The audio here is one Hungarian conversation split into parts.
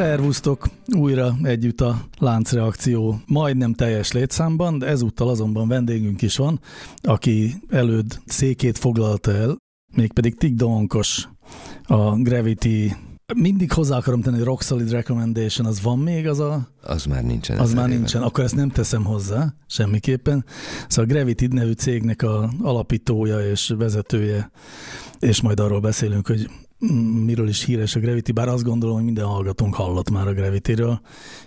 Szervusztok! Újra együtt a láncreakció majdnem teljes létszámban, de ezúttal azonban vendégünk is van, aki előd székét foglalta el, mégpedig Tig Donkos, a Gravity mindig hozzá akarom tenni, hogy Rock Solid Recommendation, az van még az a... Az már nincsen. Az már nincsen, akkor ezt nem teszem hozzá semmiképpen. Szóval a Gravity nevű cégnek a alapítója és vezetője, és majd arról beszélünk, hogy miről is híres a Gravity, bár azt gondolom, hogy minden hallgatónk hallott már a Gravity-ről,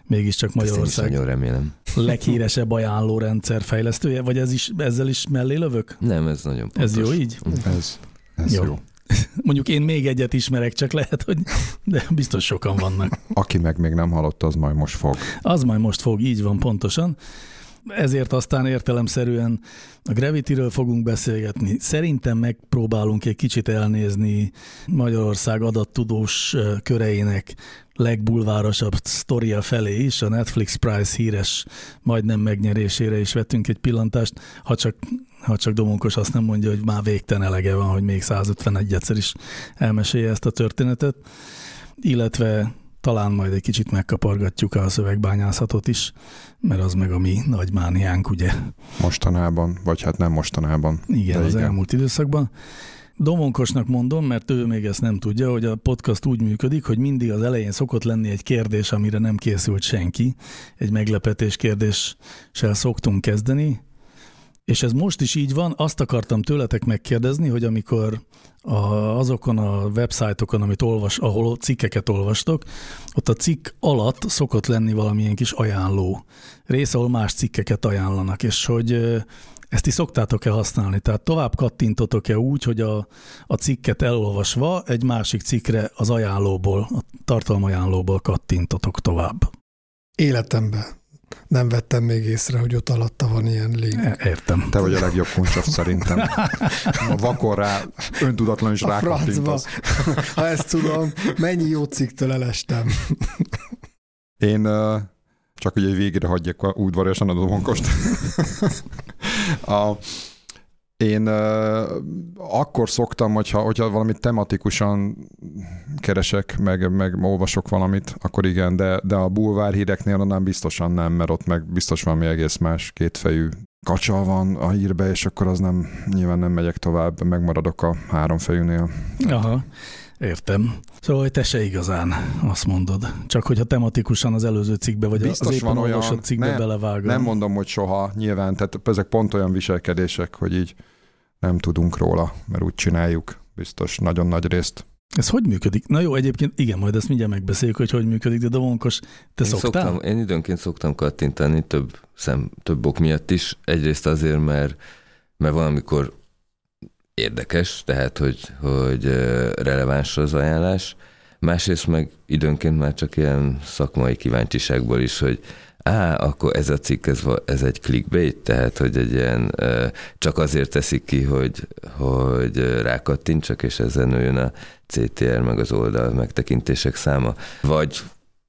mégiscsak Magyarország nagyon remélem. leghíresebb ajánlórendszer fejlesztője, vagy ez is, ezzel is mellé lövök? Nem, ez nagyon pontos. Ez jó így? Ez, ez jó. jó. Mondjuk én még egyet ismerek, csak lehet, hogy de biztos sokan vannak. Aki meg még nem hallott, az majd most fog. Az majd most fog, így van pontosan. Ezért aztán értelemszerűen a Gravity-ről fogunk beszélgetni. Szerintem megpróbálunk egy kicsit elnézni Magyarország adattudós köreinek legbulvárosabb sztoria felé is, a Netflix Prize híres majdnem megnyerésére is vettünk egy pillantást, ha csak, ha csak Domonkos azt nem mondja, hogy már végtelen elege van, hogy még 151 egyszer is elmesélje ezt a történetet, illetve talán majd egy kicsit megkapargatjuk a szövegbányászatot is, mert az meg a mi nagy mániánk, ugye? Mostanában, vagy hát nem mostanában. Igen, az igen. elmúlt időszakban. Domonkosnak mondom, mert ő még ezt nem tudja, hogy a podcast úgy működik, hogy mindig az elején szokott lenni egy kérdés, amire nem készült senki. Egy meglepetés kérdéssel szoktunk kezdeni, és ez most is így van, azt akartam tőletek megkérdezni, hogy amikor a, azokon a websájtokon, amit olvas, ahol cikkeket olvastok, ott a cikk alatt szokott lenni valamilyen kis ajánló rész, ahol más cikkeket ajánlanak, és hogy ezt is szoktátok-e használni? Tehát tovább kattintotok-e úgy, hogy a, a cikket elolvasva egy másik cikkre az ajánlóból, a tartalmajánlóból kattintotok tovább? Életemben nem vettem még észre, hogy ott alatta van ilyen link. E, értem. Te vagy a legjobb kuncsaf szerintem. A vakon rá öntudatlan is rákattintasz. Ha ezt tudom, mennyi jó cikktől elestem. Én csak hogy egy végére hagyjak a udvariasan a domonkost. a, én uh, akkor szoktam, hogyha, hogyha valamit tematikusan keresek, meg, meg olvasok valamit, akkor igen, de, de a bulvár híreknél nem biztosan nem, mert ott meg biztos valami egész más kétfejű kacsa van a hírbe, és akkor az nem, nyilván nem megyek tovább, megmaradok a háromfejűnél. Aha. Értem. Szóval, hogy te se igazán azt mondod. Csak hogyha tematikusan az előző cikkbe, vagy Biztos az éppen van olyan, cikkbe nem, belevágod. Nem mondom, hogy soha, nyilván. Tehát ezek pont olyan viselkedések, hogy így nem tudunk róla, mert úgy csináljuk, biztos nagyon nagy részt. Ez hogy működik? Na jó, egyébként igen, majd ezt mindjárt megbeszéljük, hogy hogy működik, de Domonkos, te én szoktál? Szoktam, én időnként szoktam kattintani több, szem, több ok miatt is. Egyrészt azért, mert, mert valamikor érdekes, tehát hogy, hogy releváns az ajánlás. Másrészt meg időnként már csak ilyen szakmai kíváncsiságból is, hogy á, akkor ez a cikk, ez, ez egy clickbait, tehát hogy egy ilyen, csak azért teszik ki, hogy, hogy rákattintsak, és ezen nőjön a CTR, meg az oldal megtekintések száma, vagy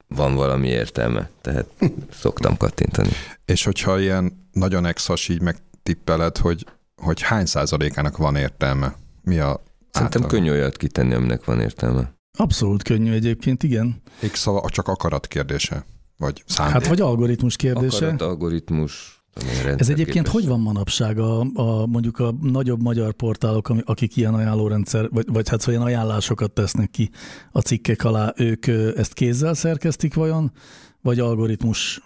van valami értelme, tehát szoktam kattintani. És hogyha ilyen nagyon exas így megtippeled, hogy, hogy hány százalékának van értelme? Mi a Szerintem átlag? könnyű olyat kitenni, aminek van értelme. Abszolút könnyű egyébként, igen. X szava csak akarat kérdése. Vagy szándék. Hát vagy algoritmus kérdése. Akarat, algoritmus, ez egyébként hogy van manapság a, a mondjuk a nagyobb magyar portálok, akik ilyen ajánlórendszer, vagy, vagy hát szóval ilyen ajánlásokat tesznek ki a cikkek alá, ők ezt kézzel szerkesztik vajon, vagy algoritmus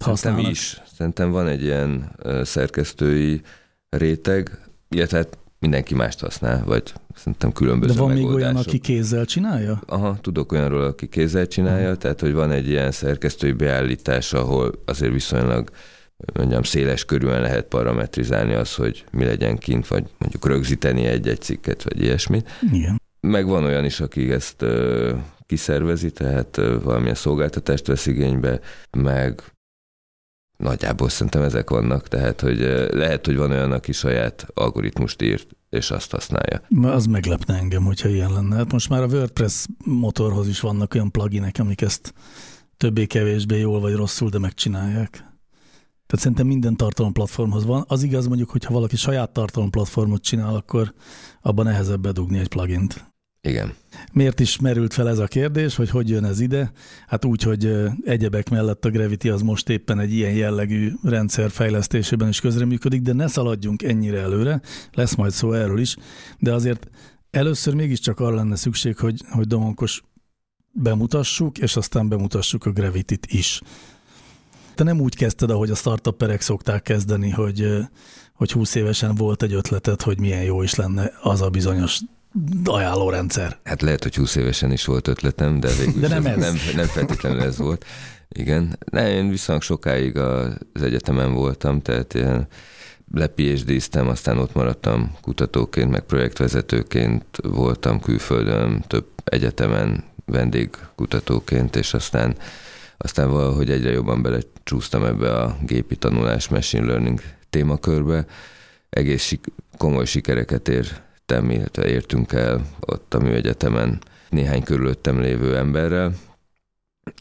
használnak? Szerintem is. Szerintem van egy ilyen szerkesztői réteg, illetve hát mindenki mást használ, vagy szerintem különböző De van még megoldások. olyan, aki kézzel csinálja? Aha, tudok olyanról, aki kézzel csinálja, uh-huh. tehát hogy van egy ilyen szerkesztői beállítás, ahol azért viszonylag mondjam, széles körülön lehet parametrizálni az, hogy mi legyen kint, vagy mondjuk rögzíteni egy-egy cikket, vagy ilyesmit. Igen. Meg van olyan is, aki ezt ö, kiszervezi, tehát ö, valamilyen szolgáltatást vesz igénybe, meg nagyjából szerintem ezek vannak, tehát hogy lehet, hogy van olyan, aki saját algoritmust írt, és azt használja. Az meglepne engem, hogyha ilyen lenne. Hát most már a WordPress motorhoz is vannak olyan pluginek, amik ezt többé-kevésbé jól vagy rosszul, de megcsinálják. Tehát szerintem minden tartalomplatformhoz van. Az igaz mondjuk, hogyha valaki saját tartalomplatformot csinál, akkor abban nehezebb bedugni egy plugint. Igen. Miért is merült fel ez a kérdés, hogy hogy jön ez ide? Hát úgy, hogy egyebek mellett a Gravity az most éppen egy ilyen jellegű rendszer fejlesztésében is közreműködik, de ne szaladjunk ennyire előre, lesz majd szó erről is, de azért először mégiscsak arra lenne szükség, hogy, hogy Domonkos bemutassuk, és aztán bemutassuk a Gravity-t is. Te nem úgy kezdted, ahogy a startupperek szokták kezdeni, hogy, hogy 20 évesen volt egy ötleted, hogy milyen jó is lenne az a bizonyos ajánlórendszer. Hát lehet, hogy 20 évesen is volt ötletem, de végül De nem ez. nem, nem feltétlenül ez volt. Igen. Ne, én viszonylag sokáig az egyetemen voltam, tehát ilyen le phd aztán ott maradtam kutatóként, meg projektvezetőként voltam külföldön, több egyetemen vendégkutatóként, és aztán, aztán valahogy egyre jobban belecsúsztam ebbe a gépi tanulás, machine learning témakörbe. Egész sik- komoly sikereket értem, illetve értünk el ott a műegyetemen néhány körülöttem lévő emberrel,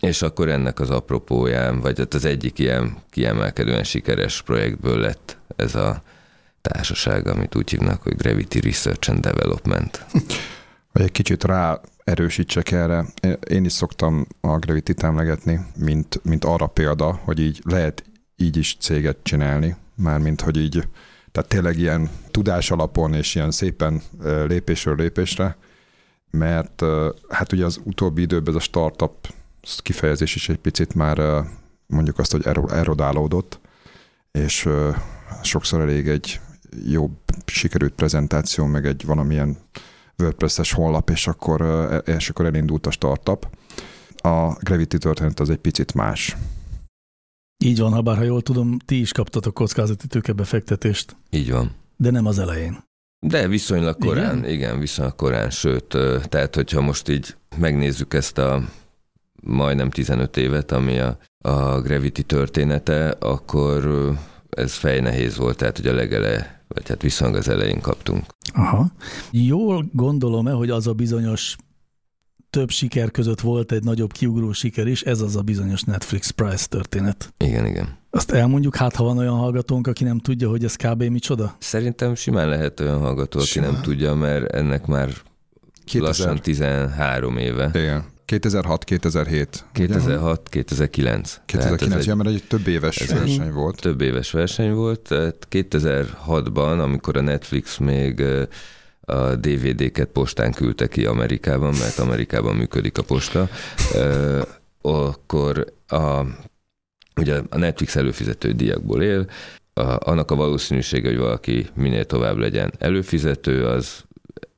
és akkor ennek az apropóján, vagy hát az egyik ilyen kiemelkedően sikeres projektből lett ez a társaság, amit úgy hívnak, hogy Gravity Research and Development. Vagy egy kicsit rá erősítsek erre. Én is szoktam a Gravity-t emlegetni, mint, mint arra példa, hogy így lehet így is céget csinálni, mármint hogy így, tehát tényleg ilyen tudás alapon és ilyen szépen lépésről lépésre, mert hát ugye az utóbbi időben ez a startup kifejezés is egy picit már mondjuk azt, hogy ero- erodálódott, és sokszor elég egy jobb sikerült prezentáció, meg egy valamilyen WordPress-es honlap, és akkor, ö, és akkor elindult a startup. A Gravity történet az egy picit más. Így van, ha bár ha jól tudom, ti is kaptatok kockázati tőkebefektetést, Így van. de nem az elején. De viszonylag korán, Igen? igen, viszonylag korán, sőt, tehát hogyha most így megnézzük ezt a majdnem 15 évet, ami a, a Gravity története, akkor ez fejnehéz volt, tehát hogy a legele, vagy hát viszonylag az elején kaptunk. Aha. Jól gondolom-e, hogy az a bizonyos több siker között volt egy nagyobb kiugró siker is, ez az a bizonyos Netflix Price történet. Igen, igen. Azt elmondjuk, hát ha van olyan hallgatónk, aki nem tudja, hogy ez kb. micsoda? Szerintem simán lehet olyan hallgató, aki nem Simán. tudja, mert ennek már 2000, lassan 13 éve. igen. 2006-2007. 2006-2009. 2009, ja, mert egy több éves ez verseny volt. több éves verseny volt. Tehát 2006-ban, amikor a Netflix még a DVD-ket postán küldte ki Amerikában, mert Amerikában működik a posta, ö, akkor a, ugye a Netflix előfizető díjakból él, a, annak a valószínűsége, hogy valaki minél tovább legyen előfizető, az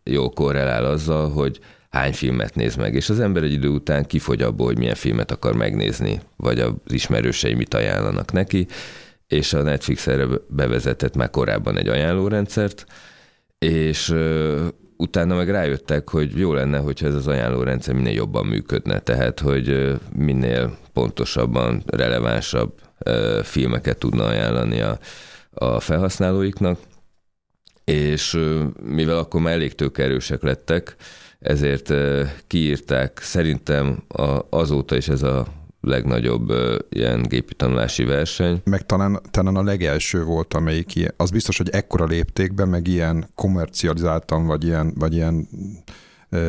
jó korrelál azzal, hogy hány filmet néz meg, és az ember egy idő után kifogy abból, hogy milyen filmet akar megnézni, vagy az ismerősei mit ajánlanak neki, és a Netflix erre bevezetett már korábban egy ajánlórendszert, és utána meg rájöttek, hogy jó lenne, hogyha ez az ajánlórendszer minél jobban működne, tehát hogy minél pontosabban, relevánsabb filmeket tudna ajánlani a, a felhasználóiknak, és mivel akkor már elég tőkerősek lettek, ezért kiírták, szerintem azóta is ez a legnagyobb ö, ilyen gépi tanulási verseny. Meg talán, talán a legelső volt, amelyik ilyen, az biztos, hogy ekkora léptékben, meg ilyen kommercializáltan, vagy ilyen, vagy ilyen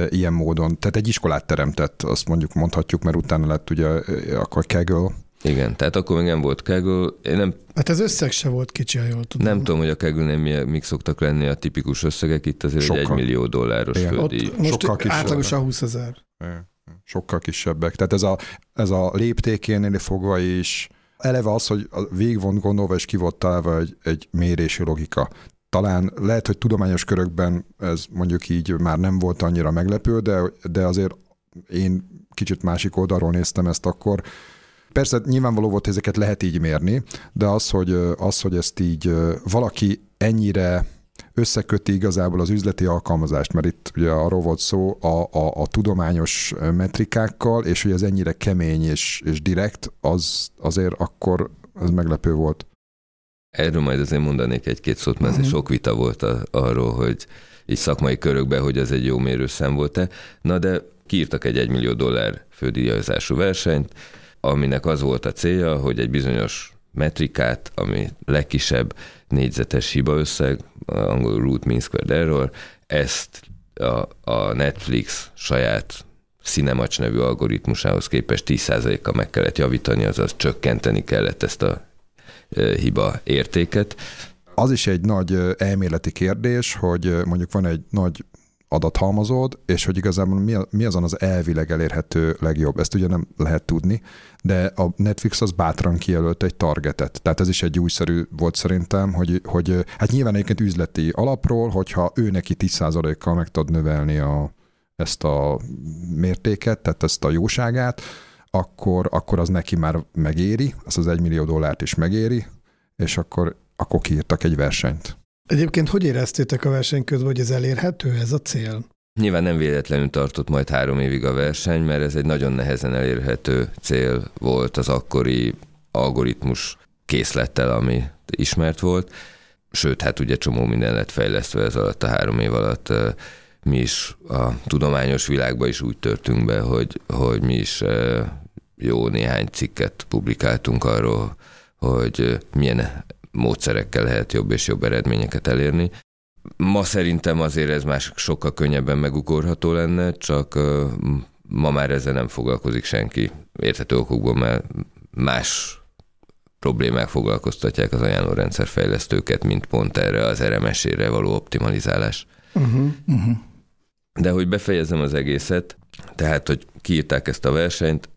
ilyen módon. Tehát egy iskolát teremtett, azt mondjuk mondhatjuk, mert utána lett ugye akkor Kaggle. Igen, tehát akkor még nem volt Kaggle. Én nem, Hát az összeg se volt kicsi, ha jól tudom. nem tudom, hogy a Kaggle-nél mi, mik szoktak lenni a tipikus összegek, itt azért egy Sokkal. 1 millió dolláros Igen. fődíj. Ott most átlagosan 20 ezer. Sokkal kisebbek. Tehát ez a, ez a léptékénél fogva is eleve az, hogy a van gondolva és ki volt egy, egy mérési logika. talán lehet, hogy tudományos körökben ez mondjuk így már nem volt annyira meglepő, de, de azért én kicsit másik oldalról néztem ezt akkor. Persze nyilvánvaló volt, hogy ezeket lehet így mérni, de az, hogy, az, hogy ezt így valaki ennyire összeköti igazából az üzleti alkalmazást, mert itt ugye arról volt szó a, a, a tudományos metrikákkal, és hogy ez ennyire kemény és, és direkt, az azért akkor ez meglepő volt. Erről majd azért mondanék egy-két szót, mert uh-huh. sok vita volt a, arról, hogy így szakmai körökben, hogy ez egy jó mérőszám volt-e. Na de kiírtak egy 1 millió dollár fődíjazású versenyt, aminek az volt a célja, hogy egy bizonyos metrikát, ami legkisebb négyzetes hiba összeg, angol root mean squared error, ezt a, a Netflix saját Cinemacs nevű algoritmusához képest 10%-kal meg kellett javítani, azaz csökkenteni kellett ezt a hiba értéket. Az is egy nagy elméleti kérdés, hogy mondjuk van egy nagy adathalmazod, és hogy igazából mi, mi azon az elvileg elérhető legjobb. Ezt ugye nem lehet tudni, de a Netflix az bátran kijelölt egy targetet. Tehát ez is egy újszerű volt szerintem, hogy, hogy hát nyilván egyébként üzleti alapról, hogyha ő neki 10%-kal meg tud növelni a, ezt a mértéket, tehát ezt a jóságát, akkor, akkor az neki már megéri, az az egy millió dollárt is megéri, és akkor, akkor kiírtak egy versenyt. Egyébként hogy éreztétek a verseny közben, hogy ez elérhető, ez a cél? Nyilván nem véletlenül tartott majd három évig a verseny, mert ez egy nagyon nehezen elérhető cél volt az akkori algoritmus készlettel, ami ismert volt. Sőt, hát ugye csomó minden lett fejlesztve ez alatt a három év alatt. Mi is a tudományos világba is úgy törtünk be, hogy, hogy mi is jó néhány cikket publikáltunk arról, hogy milyen módszerekkel lehet jobb és jobb eredményeket elérni. Ma szerintem azért ez más sokkal könnyebben megugorható lenne, csak ma már ezzel nem foglalkozik senki. Érthető okokból, mert más problémák foglalkoztatják az ajánlórendszer fejlesztőket, mint pont erre az RMS-ére való optimalizálás. Uh-huh, uh-huh. De hogy befejezem az egészet, tehát, hogy kiírták ezt a versenyt,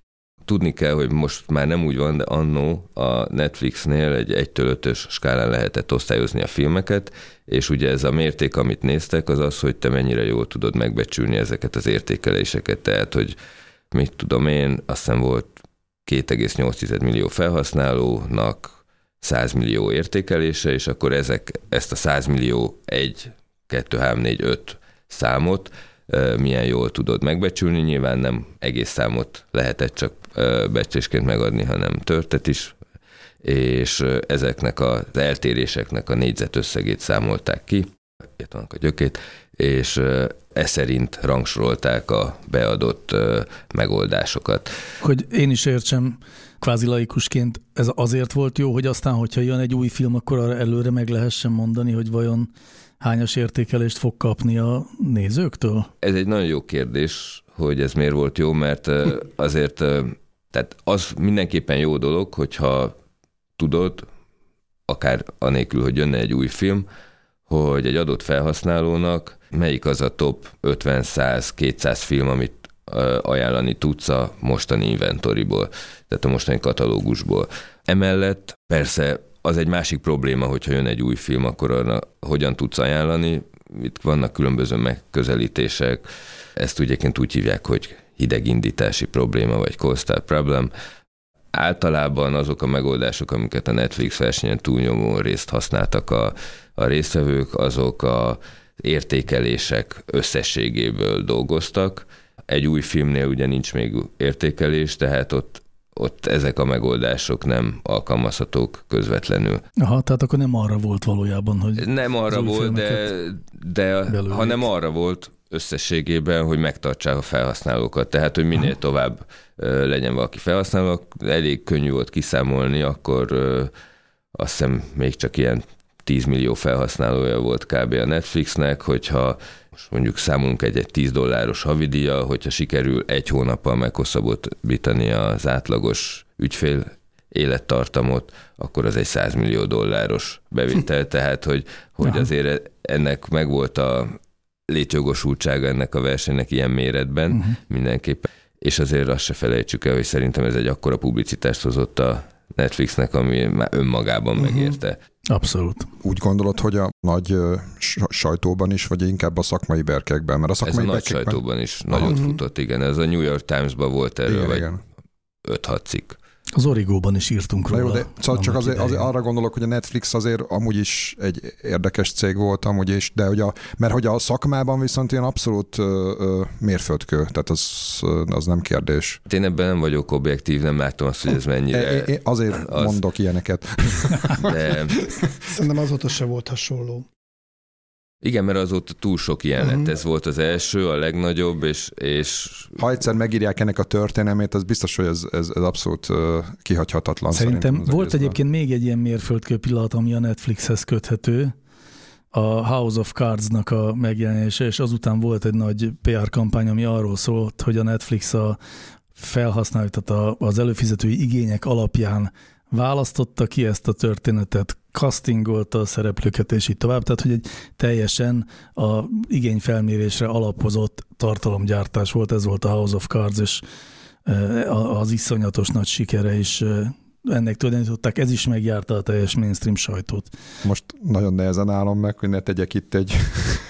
tudni kell, hogy most már nem úgy van, de annó a Netflixnél egy 1-től 5-ös skálán lehetett osztályozni a filmeket, és ugye ez a mérték, amit néztek, az az, hogy te mennyire jól tudod megbecsülni ezeket az értékeléseket, tehát, hogy mit tudom én, azt hiszem volt 2,8 millió felhasználónak 100 millió értékelése, és akkor ezek, ezt a 100 millió 1, 2, 3, 4, 5 számot milyen jól tudod megbecsülni. Nyilván nem egész számot lehetett csak becslésként megadni, hanem törtet is, és ezeknek az eltéréseknek a négyzet összegét számolták ki, itt vannak a gyökét, és e szerint rangsorolták a beadott megoldásokat. Hogy én is értsem, kvázi laikusként ez azért volt jó, hogy aztán, hogyha jön egy új film, akkor arra előre meg lehessen mondani, hogy vajon hányas értékelést fog kapni a nézőktől? Ez egy nagyon jó kérdés, hogy ez miért volt jó, mert azért tehát az mindenképpen jó dolog, hogyha tudod, akár anélkül, hogy jönne egy új film, hogy egy adott felhasználónak melyik az a top 50, 100, 200 film, amit ajánlani tudsz a mostani inventoriból, tehát a mostani katalógusból. Emellett persze az egy másik probléma, hogyha jön egy új film, akkor arra hogyan tudsz ajánlani. Itt vannak különböző megközelítések. Ezt ugyeként úgy hívják, hogy hidegindítási probléma, vagy cold problem. Általában azok a megoldások, amiket a Netflix versenyen túlnyomó részt használtak a, a résztvevők, azok a értékelések összességéből dolgoztak. Egy új filmnél ugye nincs még értékelés, tehát ott ott ezek a megoldások nem alkalmazhatók közvetlenül. Aha, tehát akkor nem arra volt valójában, hogy... Nem arra volt, de, de hanem arra volt összességében, hogy megtartsák a felhasználókat. Tehát, hogy minél tovább legyen valaki felhasználó, elég könnyű volt kiszámolni, akkor azt hiszem még csak ilyen 10 millió felhasználója volt kb. a Netflixnek, hogyha most mondjuk számolunk egy, egy 10 dolláros havidíja, hogyha sikerül egy hónappal meghosszabbítani az átlagos ügyfél élettartamot, akkor az egy 100 millió dolláros bevétel, tehát hogy, hogy azért ennek megvolt a létjogosultsága ennek a versenynek ilyen méretben uh-huh. mindenképpen. És azért azt se felejtsük el, hogy szerintem ez egy akkora publicitást hozott a Netflixnek, ami már önmagában uh-huh. megérte. Abszolút. Úgy gondolod, hogy a nagy sajtóban is, vagy inkább a szakmai berkekben? Mert a szakmai Ez a nagy sajtóban is nagyot uh-huh. futott, igen. Ez a New York Times-ban volt erről, igen, vagy igen. 5-6 cikk. Az Origóban is írtunk róla. Na jó, de szóval csak azért, azért arra gondolok, hogy a Netflix azért amúgy is egy érdekes cég volt amúgy is, de hogy a, mert hogy a szakmában viszont ilyen abszolút ö, ö, mérföldkő, tehát az, az nem kérdés. Én ebben nem vagyok objektív, nem látom azt, hogy ez mennyire... É, é, azért az... mondok ilyeneket. De... Szerintem azóta se volt hasonló. Igen, mert azóta túl sok ilyen uh-huh. lett. Mhm. Ez volt az első, a legnagyobb, és, és... Ha egyszer megírják ennek a történelmét, az biztos, hogy ez, ez, ez abszolút kihagyhatatlan. Szerintem, szerintem volt egyébként még egy ilyen mérföldkő pillanat, ami a Netflixhez köthető, a House of Cards-nak a megjelenése, és azután volt egy nagy PR kampány, ami arról szólt, hogy a Netflix a felhasználói, tehát az előfizetői igények alapján választotta ki ezt a történetet, castingolta a szereplőket, és így tovább. Tehát, hogy egy teljesen a igényfelmérésre alapozott tartalomgyártás volt, ez volt a House of Cards, és az iszonyatos nagy sikere is ennek tulajdonították, ez is megjárta a teljes mainstream sajtót. Most nagyon nehezen állom meg, hogy ne tegyek itt egy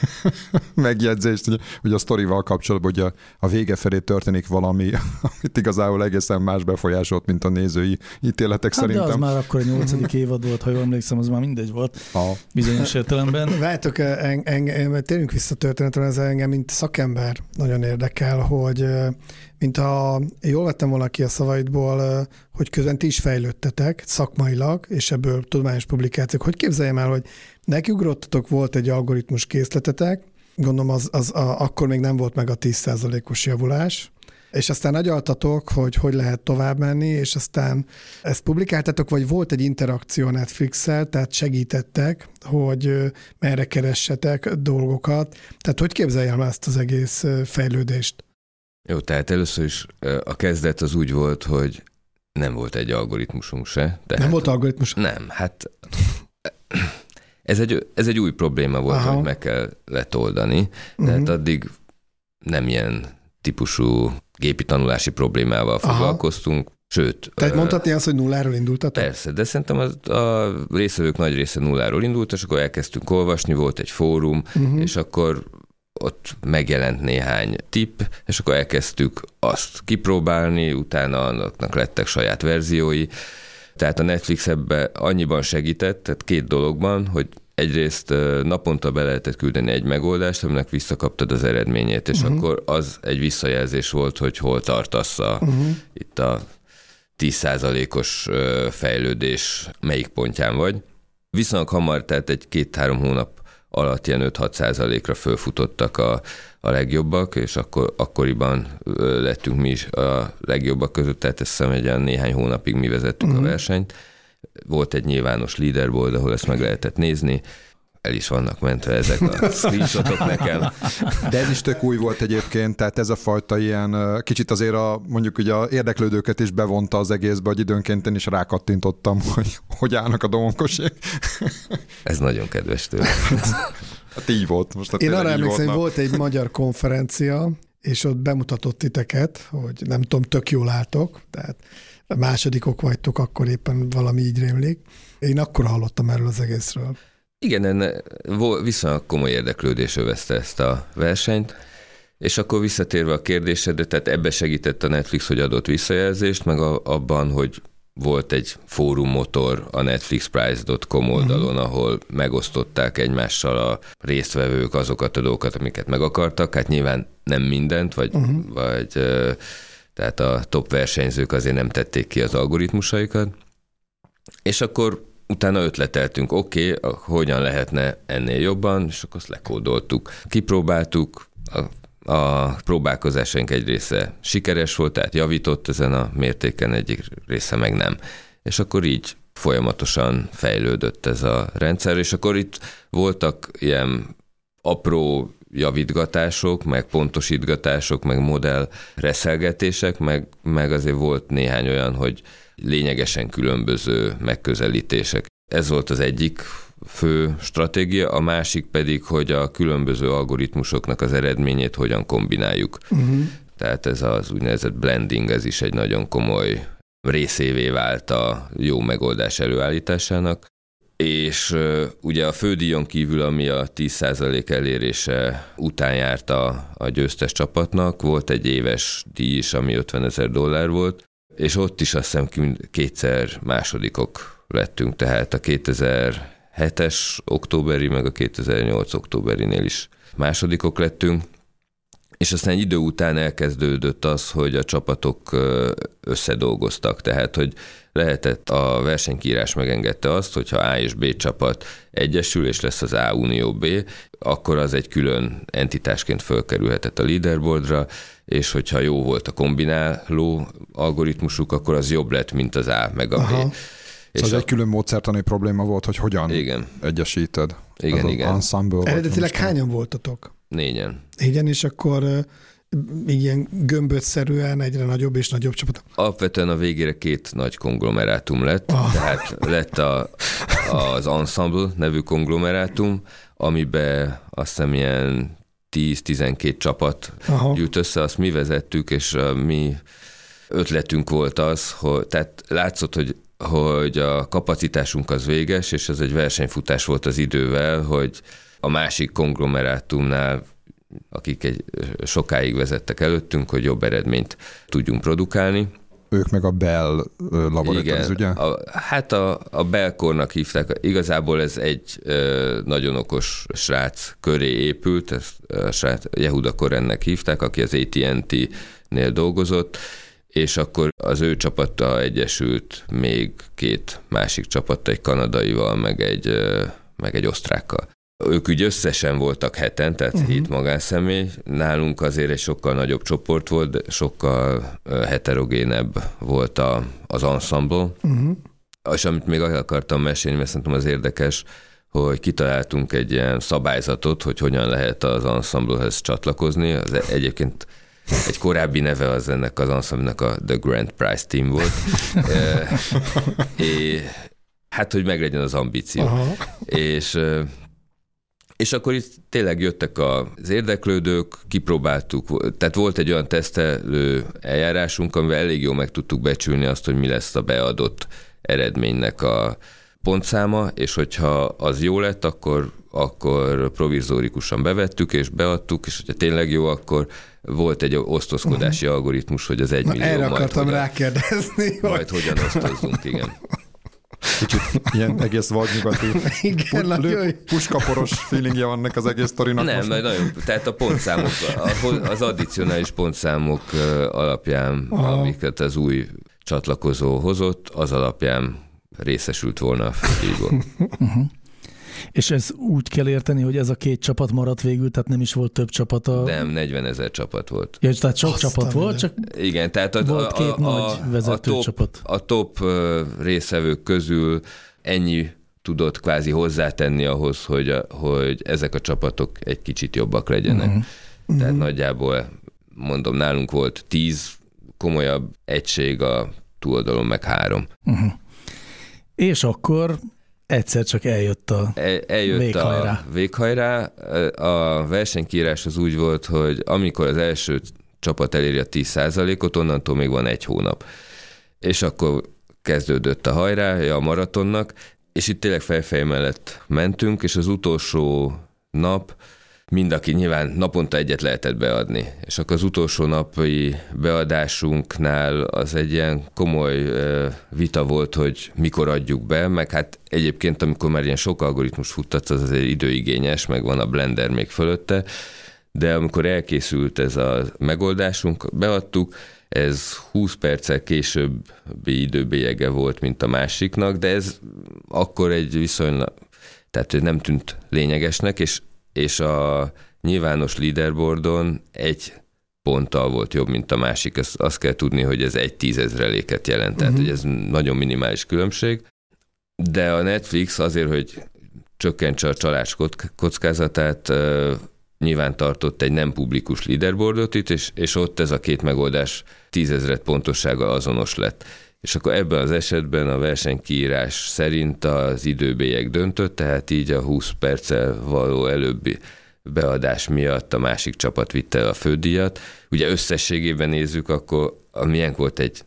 megjegyzést, hogy, hogy a sztorival kapcsolatban, hogy a, a vége felé történik valami, amit igazából egészen más befolyásolt, mint a nézői ítéletek hát szerintem. De az már akkor a nyolcadik évad volt, ha jól emlékszem, az már mindegy volt ha. bizonyos értelemben. Várjátok, en, en, en, térjünk vissza történetre, ez engem, mint szakember nagyon érdekel, hogy mint ha jól vettem volna ki a szavaidból, hogy közben ti is fejlődtetek szakmailag, és ebből tudományos publikációk. Hogy képzeljem el, hogy nekiugrottatok, volt egy algoritmus készletetek, gondolom az, az a, akkor még nem volt meg a 10%-os javulás, és aztán agyaltatok, hogy hogy lehet tovább menni, és aztán ezt publikáltatok, vagy volt egy interakció Netflix-el, tehát segítettek, hogy merre keressetek dolgokat. Tehát hogy képzeljem ezt az egész fejlődést? Jó, tehát először is a kezdet az úgy volt, hogy nem volt egy algoritmusunk se. Tehát nem volt algoritmus? Nem, hát ez egy, ez egy új probléma volt, Aha. hogy meg kell letoldani, tehát uh-huh. addig nem ilyen típusú gépi tanulási problémával Aha. foglalkoztunk, Sőt. Tehát mondhatni azt, hogy nulláról indultatok? Persze, de szerintem az, a részvevők nagy része nulláról indult, és akkor elkezdtünk olvasni, volt egy fórum, uh-huh. és akkor ott megjelent néhány tipp, és akkor elkezdtük azt kipróbálni, utána annak lettek saját verziói. Tehát a Netflix ebbe annyiban segített, tehát két dologban, hogy egyrészt naponta be lehetett küldeni egy megoldást, aminek visszakaptad az eredményét, és uh-huh. akkor az egy visszajelzés volt, hogy hol tartasz a, uh-huh. itt a 10%-os fejlődés melyik pontján vagy. Viszonylag hamar, tehát egy két-három hónap alatt ilyen 5-6 százalékra fölfutottak a, a legjobbak, és akkor, akkoriban lettünk mi is a legjobbak között, tehát ezt hiszem egy néhány hónapig mi vezettük uh-huh. a mhm. versenyt. Volt egy nyilvános leaderboard, ahol ezt meg lehetett nézni, el is vannak mentve ezek a screenshotok nekem. De ez is tök új volt egyébként, tehát ez a fajta ilyen, kicsit azért a, mondjuk ugye a érdeklődőket is bevonta az egészbe, hogy időnként én is rákattintottam, hogy hogy állnak a domonkosék. Ez nagyon kedves tőle. Hát így volt. Most hát Én arra emlékszem, hogy volt egy magyar konferencia, és ott bemutatott titeket, hogy nem tudom, tök jól álltok, tehát másodikok vagytok, akkor éppen valami így rémlik. Én akkor hallottam erről az egészről. Igen, enne, viszonylag komoly érdeklődés övezte ezt a versenyt, és akkor visszatérve a kérdésedre, tehát ebbe segített a Netflix, hogy adott visszajelzést, meg a, abban, hogy volt egy fórummotor a netflixprice.com oldalon, uh-huh. ahol megosztották egymással a résztvevők azokat a dolgokat, amiket meg akartak. Hát nyilván nem mindent, vagy, uh-huh. vagy tehát a top versenyzők azért nem tették ki az algoritmusaikat. És akkor utána ötleteltünk, oké, okay, hogyan lehetne ennél jobban, és akkor azt lekódoltuk. Kipróbáltuk, a, a próbálkozásaink egy része sikeres volt, tehát javított ezen a mértéken, egyik része meg nem. És akkor így folyamatosan fejlődött ez a rendszer, és akkor itt voltak ilyen apró javítgatások, meg pontosítgatások, meg modell reszelgetések, meg, meg azért volt néhány olyan, hogy lényegesen különböző megközelítések. Ez volt az egyik fő stratégia, a másik pedig, hogy a különböző algoritmusoknak az eredményét hogyan kombináljuk. Uh-huh. Tehát ez az úgynevezett blending, ez is egy nagyon komoly részévé vált a jó megoldás előállításának, és ugye a fődíjon kívül, ami a 10% elérése után járt a, a győztes csapatnak, volt egy éves díj is, ami 50 ezer dollár volt, és ott is azt hiszem kétszer másodikok lettünk, tehát a 2007-es októberi, meg a 2008 októberinél is másodikok lettünk, és aztán egy idő után elkezdődött az, hogy a csapatok összedolgoztak, tehát hogy lehetett a versenykírás megengedte azt, hogyha A és B csapat egyesül, és lesz az A Unió B, akkor az egy külön entitásként fölkerülhetett a leaderboardra, és hogyha jó volt a kombináló algoritmusuk, akkor az jobb lett, mint az A meg a Aha. B. És szóval ez a... egy külön módszertani probléma volt, hogy hogyan igen. egyesíted. Igen, ez igen. Ensemble Eredetileg hányan voltatok? Négyen. Négyen, és akkor ilyen gömbötszerűen egyre nagyobb és nagyobb csapat. Alapvetően a végére két nagy konglomerátum lett, oh. tehát lett a, az Ensemble nevű konglomerátum, amiben azt hiszem ilyen 10-12 csapat Aha. jut össze, azt mi vezettük, és a mi ötletünk volt az, hogy tehát látszott, hogy hogy a kapacitásunk az véges, és ez egy versenyfutás volt az idővel, hogy a másik konglomerátumnál akik egy, sokáig vezettek előttünk, hogy jobb eredményt tudjunk produkálni. Ők meg a Bell laboratórium, ugye? A, hát a, a Bellkornak hívták. Igazából ez egy ö, nagyon okos srác köré épült, ezt a srác Jehuda Korennek hívták, aki az AT&T-nél dolgozott, és akkor az ő csapata egyesült még két másik csapat, egy kanadaival, meg egy, meg egy osztrákkal. Ők úgy összesen voltak heten, tehát uh-huh. hét magánszemély. Nálunk azért egy sokkal nagyobb csoport volt, de sokkal heterogénebb volt a, az ensemble. Uh-huh. És amit még akartam mesélni, mert szerintem az érdekes, hogy kitaláltunk egy ilyen szabályzatot, hogy hogyan lehet az ensemblehez csatlakozni. Az e- egyébként egy korábbi neve az ennek az ensemble a The Grand Prize Team volt. e, hát, hogy meglegyen az ambíció. Aha. És és akkor itt tényleg jöttek az érdeklődők, kipróbáltuk, tehát volt egy olyan tesztelő eljárásunk, amivel elég jól meg tudtuk becsülni azt, hogy mi lesz a beadott eredménynek a pontszáma, és hogyha az jó lett, akkor, akkor provizórikusan bevettük és beadtuk, és hogyha tényleg jó, akkor volt egy osztozkodási uh-huh. algoritmus, hogy az egy millió erre majd akartam hogyan, rákérdezni. Majd hogy... hogyan osztozzunk, igen. Kicsit ilyen egész vadnyugati Igen, pu- puskaporos feelingje van az egész sztorinak. Nem, most. nagyon, tehát a pontszámok, az addicionális pontszámok alapján, Aha. amiket az új csatlakozó hozott, az alapján részesült volna a főhívó. És ez úgy kell érteni, hogy ez a két csapat maradt végül, tehát nem is volt több csapat a... Nem, 40 ezer csapat volt. Ja, tehát sok Aztán csapat volt, csak Igen, tehát a, volt két a, nagy vezető a top, csapat. A top részevők közül ennyi tudott kvázi hozzátenni ahhoz, hogy, a, hogy ezek a csapatok egy kicsit jobbak legyenek. Uh-huh. Tehát uh-huh. nagyjából, mondom, nálunk volt tíz komolyabb egység, a túloldalon meg három. Uh-huh. És akkor egyszer csak eljött a El, eljött véghajrá. a véghajrá. A versenykírás az úgy volt, hogy amikor az első csapat eléri a 10%-ot, onnantól még van egy hónap. És akkor kezdődött a hajrája a maratonnak, és itt tényleg fejfej mellett mentünk, és az utolsó nap mind aki nyilván naponta egyet lehetett beadni. És akkor az utolsó napi beadásunknál az egy ilyen komoly vita volt, hogy mikor adjuk be, meg hát egyébként, amikor már ilyen sok algoritmus futtatsz, az azért időigényes, meg van a Blender még fölötte, de amikor elkészült ez a megoldásunk, beadtuk, ez 20 perccel későbbi időbélyege volt, mint a másiknak, de ez akkor egy viszonylag, tehát nem tűnt lényegesnek, és és a nyilvános leaderboardon egy ponttal volt jobb, mint a másik. Ezt azt kell tudni, hogy ez egy tízezreléket jelent, tehát uh-huh. hogy ez nagyon minimális különbség. De a Netflix azért, hogy csökkentse a csalás kockázatát, nyilván tartott egy nem publikus leaderboardot itt, és, és ott ez a két megoldás tízezret pontossága azonos lett. És akkor ebben az esetben a versenykiírás szerint az időbélyek döntött, tehát így a 20 perccel való előbbi beadás miatt a másik csapat vitte a fődíjat. Ugye összességében nézzük, akkor miénk volt egy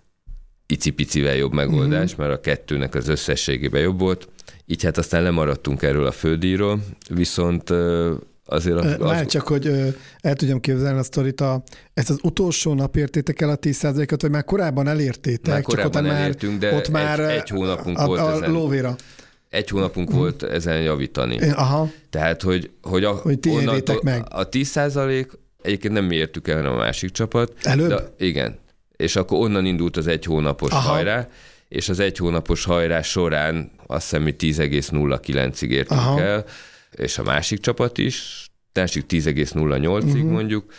icipicivel jobb megoldás, uh-huh. mert a kettőnek az összességében jobb volt. Így hát aztán lemaradtunk erről a földíjról, viszont azért... Az, Várj csak, hogy el tudjam képzelni a sztorit, a, ezt az utolsó nap értétek el a 10%-ot, vagy már korábban elértétek? Már korábban csak ott elértünk, de ott már egy, egy hónapunk a, volt a, ezen. lóvéra. Egy hónapunk hmm. volt ezen javítani. Aha. Tehát, hogy, hogy, a, hogy ti onnantól, meg. a 10% egyébként nem mi értük el, hanem a másik csapat. Előbb? De, igen. És akkor onnan indult az egy hónapos Aha. hajrá, és az egy hónapos hajrá során azt hiszem, mi 10,09-ig értünk Aha. el, és a másik csapat is, másik 10,08-ig uh-huh. Mondjuk,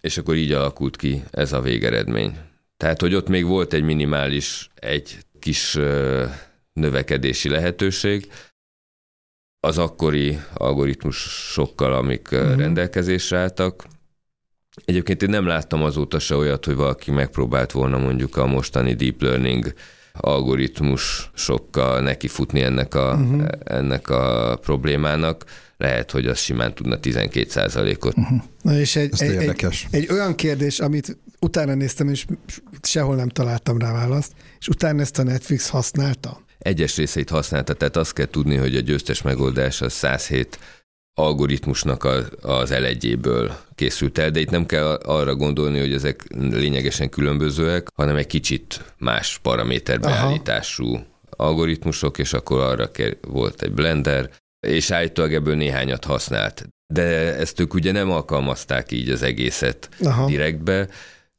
és akkor így alakult ki ez a végeredmény. Tehát, hogy ott még volt egy minimális, egy kis növekedési lehetőség, az akkori algoritmusokkal, amik uh-huh. rendelkezésre álltak. Egyébként én nem láttam azóta se olyat, hogy valaki megpróbált volna mondjuk a mostani deep learning algoritmus sokkal neki futni ennek a, uh-huh. ennek a problémának. Lehet, hogy az simán tudna 12%-ot. Uh-huh. Na és egy, egy, egy, egy olyan kérdés, amit utána néztem, és sehol nem találtam rá választ, és utána ezt a Netflix használta? Egyes részeit használta, tehát azt kell tudni, hogy a győztes megoldás az 107 algoritmusnak az elegyéből készült el, de itt nem kell arra gondolni, hogy ezek lényegesen különbözőek, hanem egy kicsit más paraméterbeállítású Aha. algoritmusok, és akkor arra volt egy blender, és állítólag ebből néhányat használt. De ezt ők ugye nem alkalmazták így az egészet Aha. direktbe,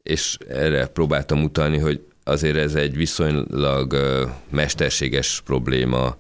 és erre próbáltam utalni, hogy azért ez egy viszonylag mesterséges probléma,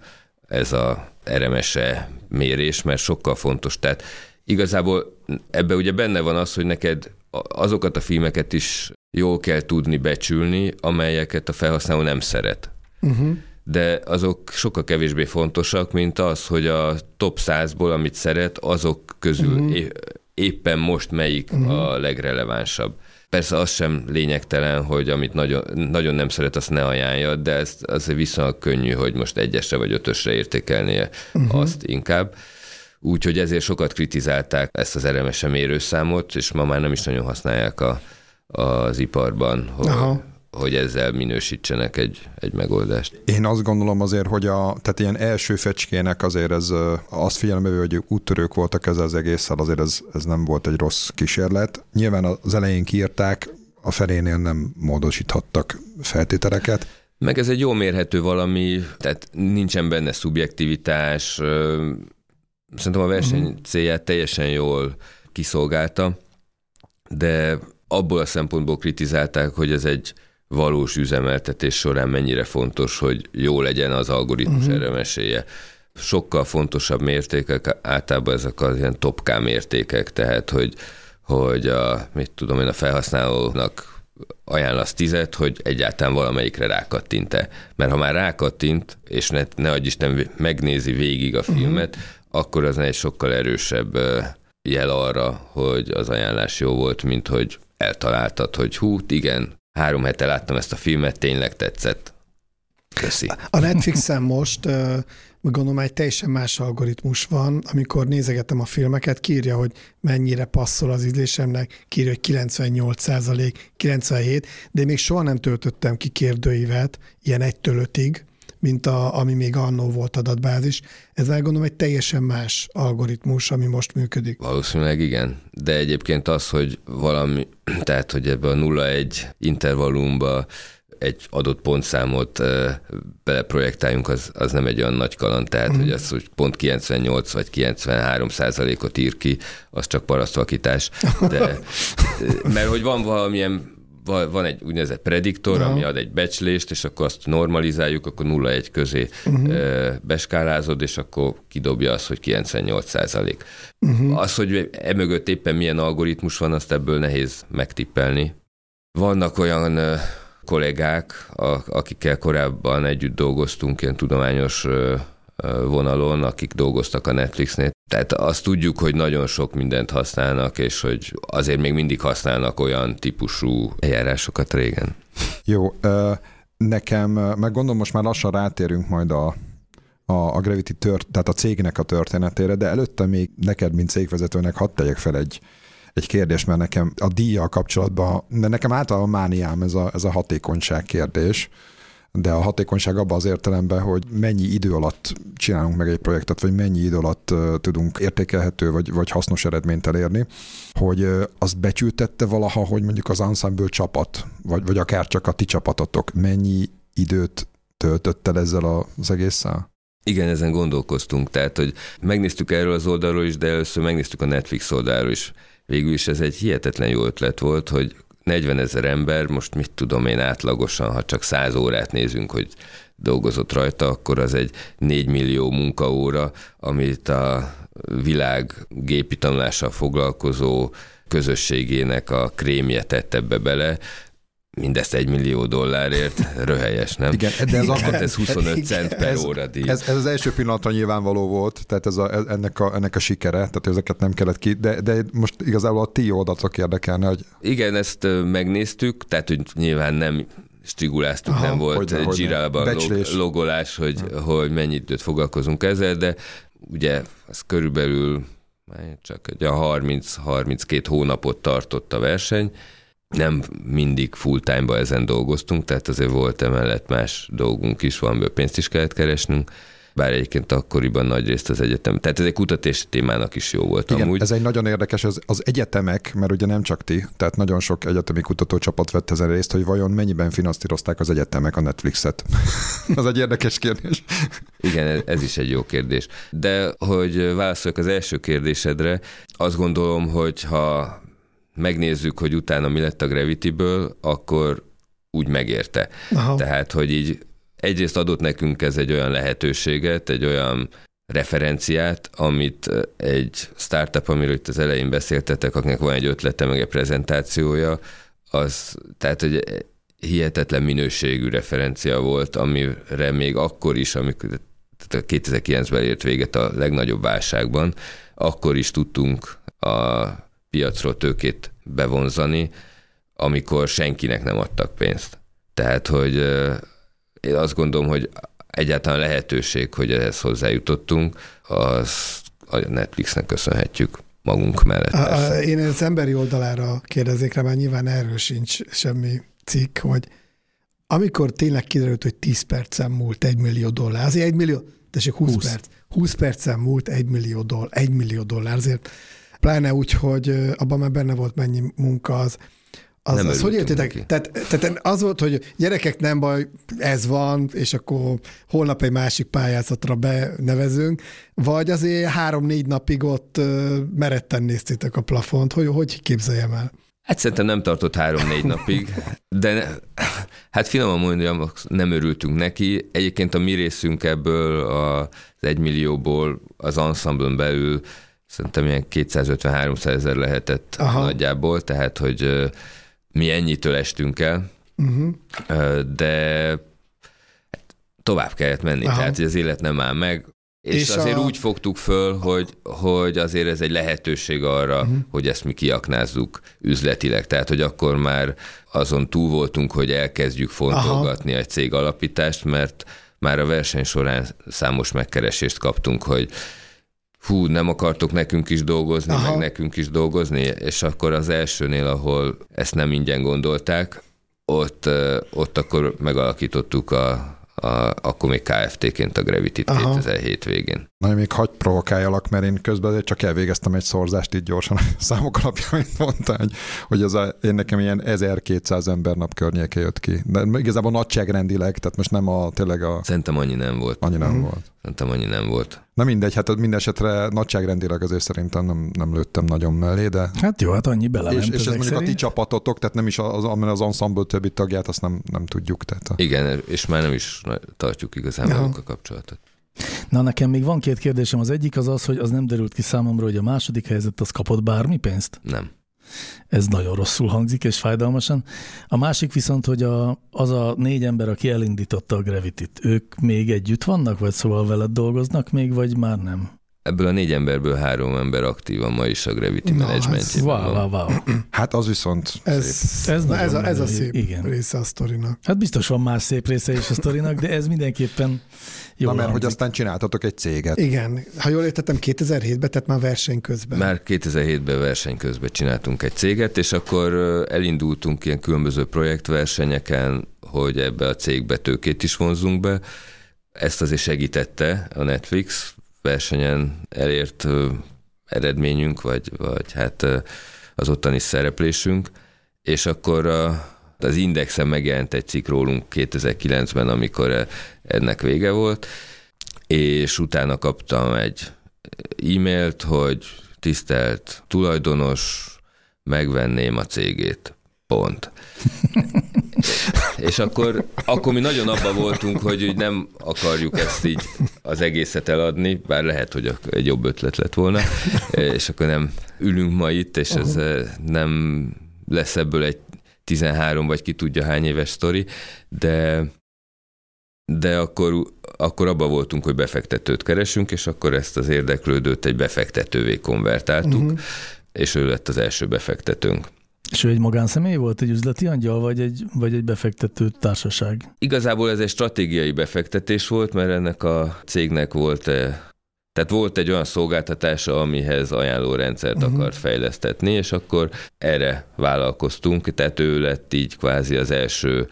ez a RMS-e mérés, mert sokkal fontos. Tehát igazából ebbe ugye benne van az, hogy neked azokat a filmeket is jól kell tudni becsülni, amelyeket a felhasználó nem szeret. Uh-huh. De azok sokkal kevésbé fontosak, mint az, hogy a top 100-ból, amit szeret, azok közül uh-huh. éppen most melyik uh-huh. a legrelevánsabb. Persze az sem lényegtelen, hogy amit nagyon, nagyon nem szeret, azt ne ajánlja, de ez azért viszonylag könnyű, hogy most egyesre vagy ötösre értékelnie uh-huh. azt inkább. Úgyhogy ezért sokat kritizálták ezt az RMS mérőszámot, és ma már nem is nagyon használják a, az iparban, hogy, Aha hogy ezzel minősítsenek egy, egy megoldást. Én azt gondolom azért, hogy a, tehát ilyen első fecskének azért ez, azt figyelembe, hogy úttörők voltak ezzel az egésszel, azért ez, ez nem volt egy rossz kísérlet. Nyilván az elején kiírták, a felénél nem módosíthattak feltételeket. Meg ez egy jó mérhető valami, tehát nincsen benne szubjektivitás, szerintem a verseny uh-huh. célját teljesen jól kiszolgálta, de abból a szempontból kritizálták, hogy ez egy valós üzemeltetés során mennyire fontos, hogy jó legyen az algoritmus uh-huh. RMS-éje. Sokkal fontosabb mértékek, általában ezek az ilyen top K mértékek, tehát hogy, hogy a, mit tudom én, a felhasználónak ajánlasz tizet, hogy egyáltalán valamelyikre rákattint-e. Mert ha már rákattint, és ne, ne adj Isten megnézi végig a mhm. filmet, uh-huh. akkor az egy sokkal erősebb jel arra, hogy az ajánlás jó volt, mint hogy eltaláltad, hogy hú, igen, három hete láttam ezt a filmet, tényleg tetszett. Köszi. A Netflixen most gondolom egy teljesen más algoritmus van, amikor nézegetem a filmeket, kírja, hogy mennyire passzol az ízlésemnek, kírja, hogy 98 százalék, 97, de még soha nem töltöttem ki kérdőívet, ilyen egytől ötig, mint a, ami még annó volt adatbázis. Ez gondolom egy teljesen más algoritmus, ami most működik. Valószínűleg igen, de egyébként az, hogy valami, tehát hogy ebbe a 0-1 intervallumba egy adott pontszámot beleprojektáljunk, az, az nem egy olyan nagy kaland, tehát mm. hogy az, hogy pont 98 vagy 93 százalékot ír ki, az csak parasztvakítás, de mert hogy van valamilyen van egy úgynevezett prediktor, Aha. ami ad egy becslést, és akkor azt normalizáljuk, akkor 0-1 közé uh-huh. beskálázod, és akkor kidobja azt, hogy 98 százalék. Uh-huh. Az, hogy emögött éppen milyen algoritmus van, azt ebből nehéz megtippelni. Vannak olyan kollégák, akikkel korábban együtt dolgoztunk ilyen tudományos vonalon, akik dolgoztak a Netflixnél. Tehát azt tudjuk, hogy nagyon sok mindent használnak, és hogy azért még mindig használnak olyan típusú eljárásokat régen. Jó, nekem, meg gondolom most már lassan rátérünk majd a, a, a Gravity tört, tehát a cégnek a történetére, de előtte még neked, mint cégvezetőnek hadd tegyek fel egy, egy kérdés, mert nekem a díjjal kapcsolatban, mert nekem általában mániám ez a, ez a hatékonyság kérdés, de a hatékonyság abban az értelemben, hogy mennyi idő alatt csinálunk meg egy projektet, vagy mennyi idő alatt tudunk értékelhető vagy, vagy hasznos eredményt elérni, hogy azt becsültette valaha, hogy mondjuk az ensemble csapat, vagy, vagy akár csak a ti csapatotok mennyi időt töltött el ezzel az egésszel? Igen, ezen gondolkoztunk, tehát, hogy megnéztük erről az oldalról is, de először megnéztük a Netflix oldalról is. Végül is ez egy hihetetlen jó ötlet volt, hogy 40 ezer ember, most mit tudom én átlagosan, ha csak 100 órát nézünk, hogy dolgozott rajta, akkor az egy 4 millió munkaóra, amit a világ gépi tanulással foglalkozó közösségének a krémje tett ebbe bele, mindezt egy millió dollárért, röhelyes, nem? Igen, de ez, akkor, ez 25 cent per ez, óra díj. Ez, ez, az első pillanatra nyilvánvaló volt, tehát ez a, ennek, a, ennek a sikere, tehát ezeket nem kellett ki, de, de most igazából a ti oldalatok érdekelne, hogy... Igen, ezt megnéztük, tehát hogy nyilván nem striguláztuk, Aha, nem volt Girában logolás, hogy, hogy mennyit időt foglalkozunk ezzel, de ugye ez körülbelül csak egy a 30-32 hónapot tartott a verseny, nem mindig full time-ba ezen dolgoztunk, tehát azért volt emellett más dolgunk is, valamiből pénzt is kellett keresnünk, bár egyébként akkoriban nagy részt az egyetem. Tehát ez egy kutatási témának is jó volt Igen, amúgy. ez egy nagyon érdekes, az, az egyetemek, mert ugye nem csak ti, tehát nagyon sok egyetemi kutatócsapat vett ezen részt, hogy vajon mennyiben finanszírozták az egyetemek a Netflixet. az egy érdekes kérdés. Igen, ez is egy jó kérdés. De hogy válaszoljak az első kérdésedre, azt gondolom, hogy ha megnézzük, hogy utána mi lett a Gravity-ből, akkor úgy megérte. Aha. Tehát, hogy így egyrészt adott nekünk ez egy olyan lehetőséget, egy olyan referenciát, amit egy startup, amiről itt az elején beszéltetek, akinek van egy ötlete, meg egy prezentációja, az, tehát, hogy hihetetlen minőségű referencia volt, amire még akkor is, amikor 2009-ben ért véget a legnagyobb válságban, akkor is tudtunk a piacról tőkét bevonzani, amikor senkinek nem adtak pénzt. Tehát, hogy én azt gondolom, hogy egyáltalán lehetőség, hogy ehhez hozzájutottunk, az a Netflixnek köszönhetjük magunk mellett. A, én az emberi oldalára kérdeznék rá, mert nyilván erről sincs semmi cikk, hogy amikor tényleg kiderült, hogy 10 percen múlt egy millió dollár, azért egy millió, tessék 20, 20. perc, 20 percen múlt egy millió dollár, egy millió dollár, azért pláne úgy, hogy abban már benne volt mennyi munka az. Az, nem az hogy értitek? Tehát, tehát az volt, hogy gyerekek nem baj, ez van, és akkor holnap egy másik pályázatra benevezünk, vagy azért három-négy napig ott meretten néztétek a plafont, hogy hogy képzeljem el? Hát szerintem nem tartott három-négy napig, de hát finoman mondjam, nem örültünk neki. Egyébként a mi részünk ebből az egymillióból az ensemble belül szerintem ilyen 250-300 ezer lehetett Aha. nagyjából, tehát hogy mi ennyitől estünk el, uh-huh. de tovább kellett menni, Aha. tehát hogy az élet nem áll meg, és, és azért a... úgy fogtuk föl, hogy, hogy azért ez egy lehetőség arra, uh-huh. hogy ezt mi kiaknázzuk üzletileg. Tehát, hogy akkor már azon túl voltunk, hogy elkezdjük fontolgatni Aha. egy cég alapítást, mert már a verseny során számos megkeresést kaptunk, hogy hú, nem akartok nekünk is dolgozni, Aha. meg nekünk is dolgozni, és akkor az elsőnél, ahol ezt nem ingyen gondolták, ott, ott akkor megalakítottuk a, a, akkor még KFT-ként a Gravity-t 2007 végén. Na, még hagy provokáljalak, mert én közben csak elvégeztem egy szorzást így gyorsan a számok alapján, amit mondta, hogy, hogy az a, én nekem ilyen 1200 ember nap környéke jött ki. De igazából nagyságrendileg, tehát most nem a tényleg a... Szerintem annyi nem volt. Annyi nem mm. volt. Szerintem annyi nem volt. Na mindegy, hát minden esetre nagyságrendileg azért szerintem nem, nem lőttem nagyon mellé, de... Hát jó, hát annyi belement És, és ez mondjuk szerint. a ti csapatotok, tehát nem is az, az ensemble többi tagját, azt nem, nem tudjuk. Tehát a... Igen, és már nem is tartjuk igazán velük a kapcsolatot. Na, nekem még van két kérdésem. Az egyik az az, hogy az nem derült ki számomra, hogy a második helyzet az kapott bármi pénzt? Nem. Ez nagyon rosszul hangzik, és fájdalmasan. A másik viszont, hogy a, az a négy ember, aki elindította a Gravity-t, ők még együtt vannak, vagy szóval veled dolgoznak még, vagy már nem? ebből a négy emberből három ember aktívan ma is a Gravity Na, Managementjében Wow, van. wow, wow. Hát az viszont Ez, szép. Ez na, ez, a, ez a szép igen. része a sztorinak. Hát biztos van más szép része is a sztorinak, de ez mindenképpen jó. Na, mert hogy aztán csináltatok egy céget. Igen, ha jól értettem, 2007-ben, tehát már verseny közben. Már 2007-ben verseny közben csináltunk egy céget, és akkor elindultunk ilyen különböző projektversenyeken, hogy ebbe a cégbe tőkét is vonzunk be. Ezt azért segítette a Netflix versenyen elért eredményünk, vagy, vagy hát az ottani szereplésünk, és akkor a, az Indexen megjelent egy cikk rólunk 2009-ben, amikor e- ennek vége volt, és utána kaptam egy e-mailt, hogy tisztelt tulajdonos, megvenném a cégét. Pont. És akkor, akkor mi nagyon abba voltunk, hogy úgy nem akarjuk ezt így az egészet eladni, bár lehet, hogy egy jobb ötlet lett volna, és akkor nem ülünk ma itt, és ez eh, nem lesz ebből egy 13 vagy ki tudja hány éves sztori, de de akkor, akkor abba voltunk, hogy befektetőt keresünk, és akkor ezt az érdeklődőt egy befektetővé konvertáltuk, uh-huh. és ő lett az első befektetőnk. És ő egy magánszemély volt, egy üzleti angyal, vagy egy, vagy egy befektető társaság? Igazából ez egy stratégiai befektetés volt, mert ennek a cégnek volt eh, tehát volt egy olyan szolgáltatása, amihez ajánlórendszert uh-huh. akart fejlesztetni, és akkor erre vállalkoztunk, tehát ő lett így kvázi az első,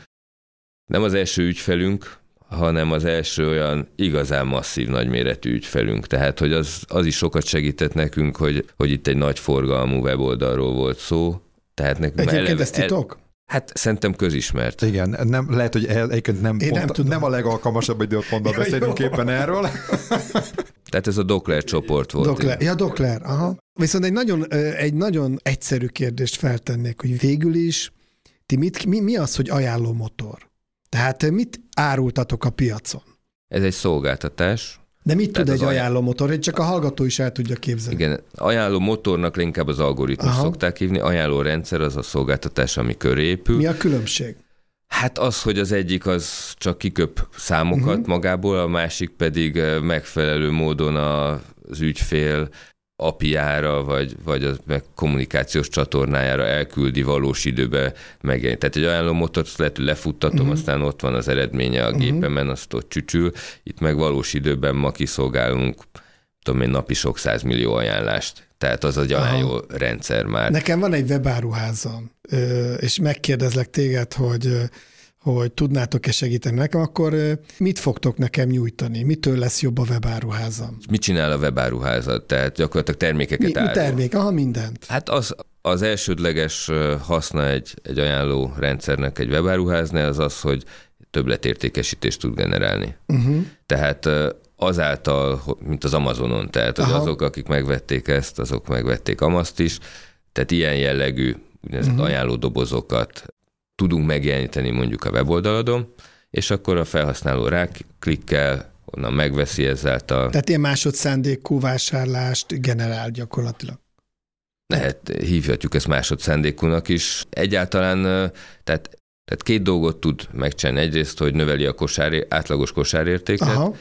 nem az első ügyfelünk, hanem az első olyan igazán masszív, nagyméretű ügyfelünk. Tehát, hogy az, az is sokat segített nekünk, hogy, hogy itt egy nagy forgalmú weboldalról volt szó. Tehát nekünk Egyébként eleve- ez titok? Hát szerintem közismert. Igen, nem, lehet, hogy egyébként nem, Én pont, nem tudom. nem a legalkalmasabb időpontban Ja, beszélünk jó. éppen erről. Tehát ez a Dokler csoport volt. Dokler. Ja, Dokler, aha. Viszont egy nagyon, egy nagyon egyszerű kérdést feltennék, hogy végül is ti mit, mi, mi az, hogy ajánló motor? Tehát mit árultatok a piacon? Ez egy szolgáltatás. De mit Tehát tud egy aj- ajánló motor? Hogy csak a hallgató is el tudja képzelni. Igen, ajánló motornak inkább az algoritmus Aha. szokták hívni. Ajánló rendszer az a szolgáltatás, ami köré épül. Mi a különbség? Hát az, hogy az egyik az csak kiköp számokat uh-huh. magából, a másik pedig eh, megfelelő módon az ügyfél apiára, vagy, vagy a meg kommunikációs csatornájára elküldi valós időbe megjelenni. Tehát egy ajánló motort azt lehet, hogy lefuttatom, uh-huh. aztán ott van az eredménye a Mhm. gépemen, azt ott csücsül. Itt meg valós időben ma kiszolgálunk, tudom én, napi sok százmillió ajánlást. Tehát az egy Aha. ajánló rendszer már. Nekem van egy webáruházam, és megkérdezlek téged, hogy hogy tudnátok-e segíteni nekem, akkor mit fogtok nekem nyújtani? Mitől lesz jobb a webáruházam? Mit csinál a webáruházat? Tehát gyakorlatilag termékeket Mi, mi árul. termék? Aha, mindent. Hát az, az elsődleges haszna egy, egy ajánló rendszernek egy webáruháznál az az, hogy többletértékesítést tud generálni. Uh-huh. Tehát azáltal, mint az Amazonon, tehát hogy Aha. azok, akik megvették ezt, azok megvették Amaszt is, tehát ilyen jellegű úgynevezett uh-huh. ajánló dobozokat tudunk megjeleníteni mondjuk a weboldaladon, és akkor a felhasználó ráklikkel, onnan megveszi ezáltal, Tehát ilyen másodszándékú vásárlást generál gyakorlatilag. lehet, hívhatjuk ezt másodszándékúnak is. Egyáltalán, tehát, tehát két dolgot tud megcsinálni. Egyrészt, hogy növeli a kosár, átlagos kosárértéket, Aha.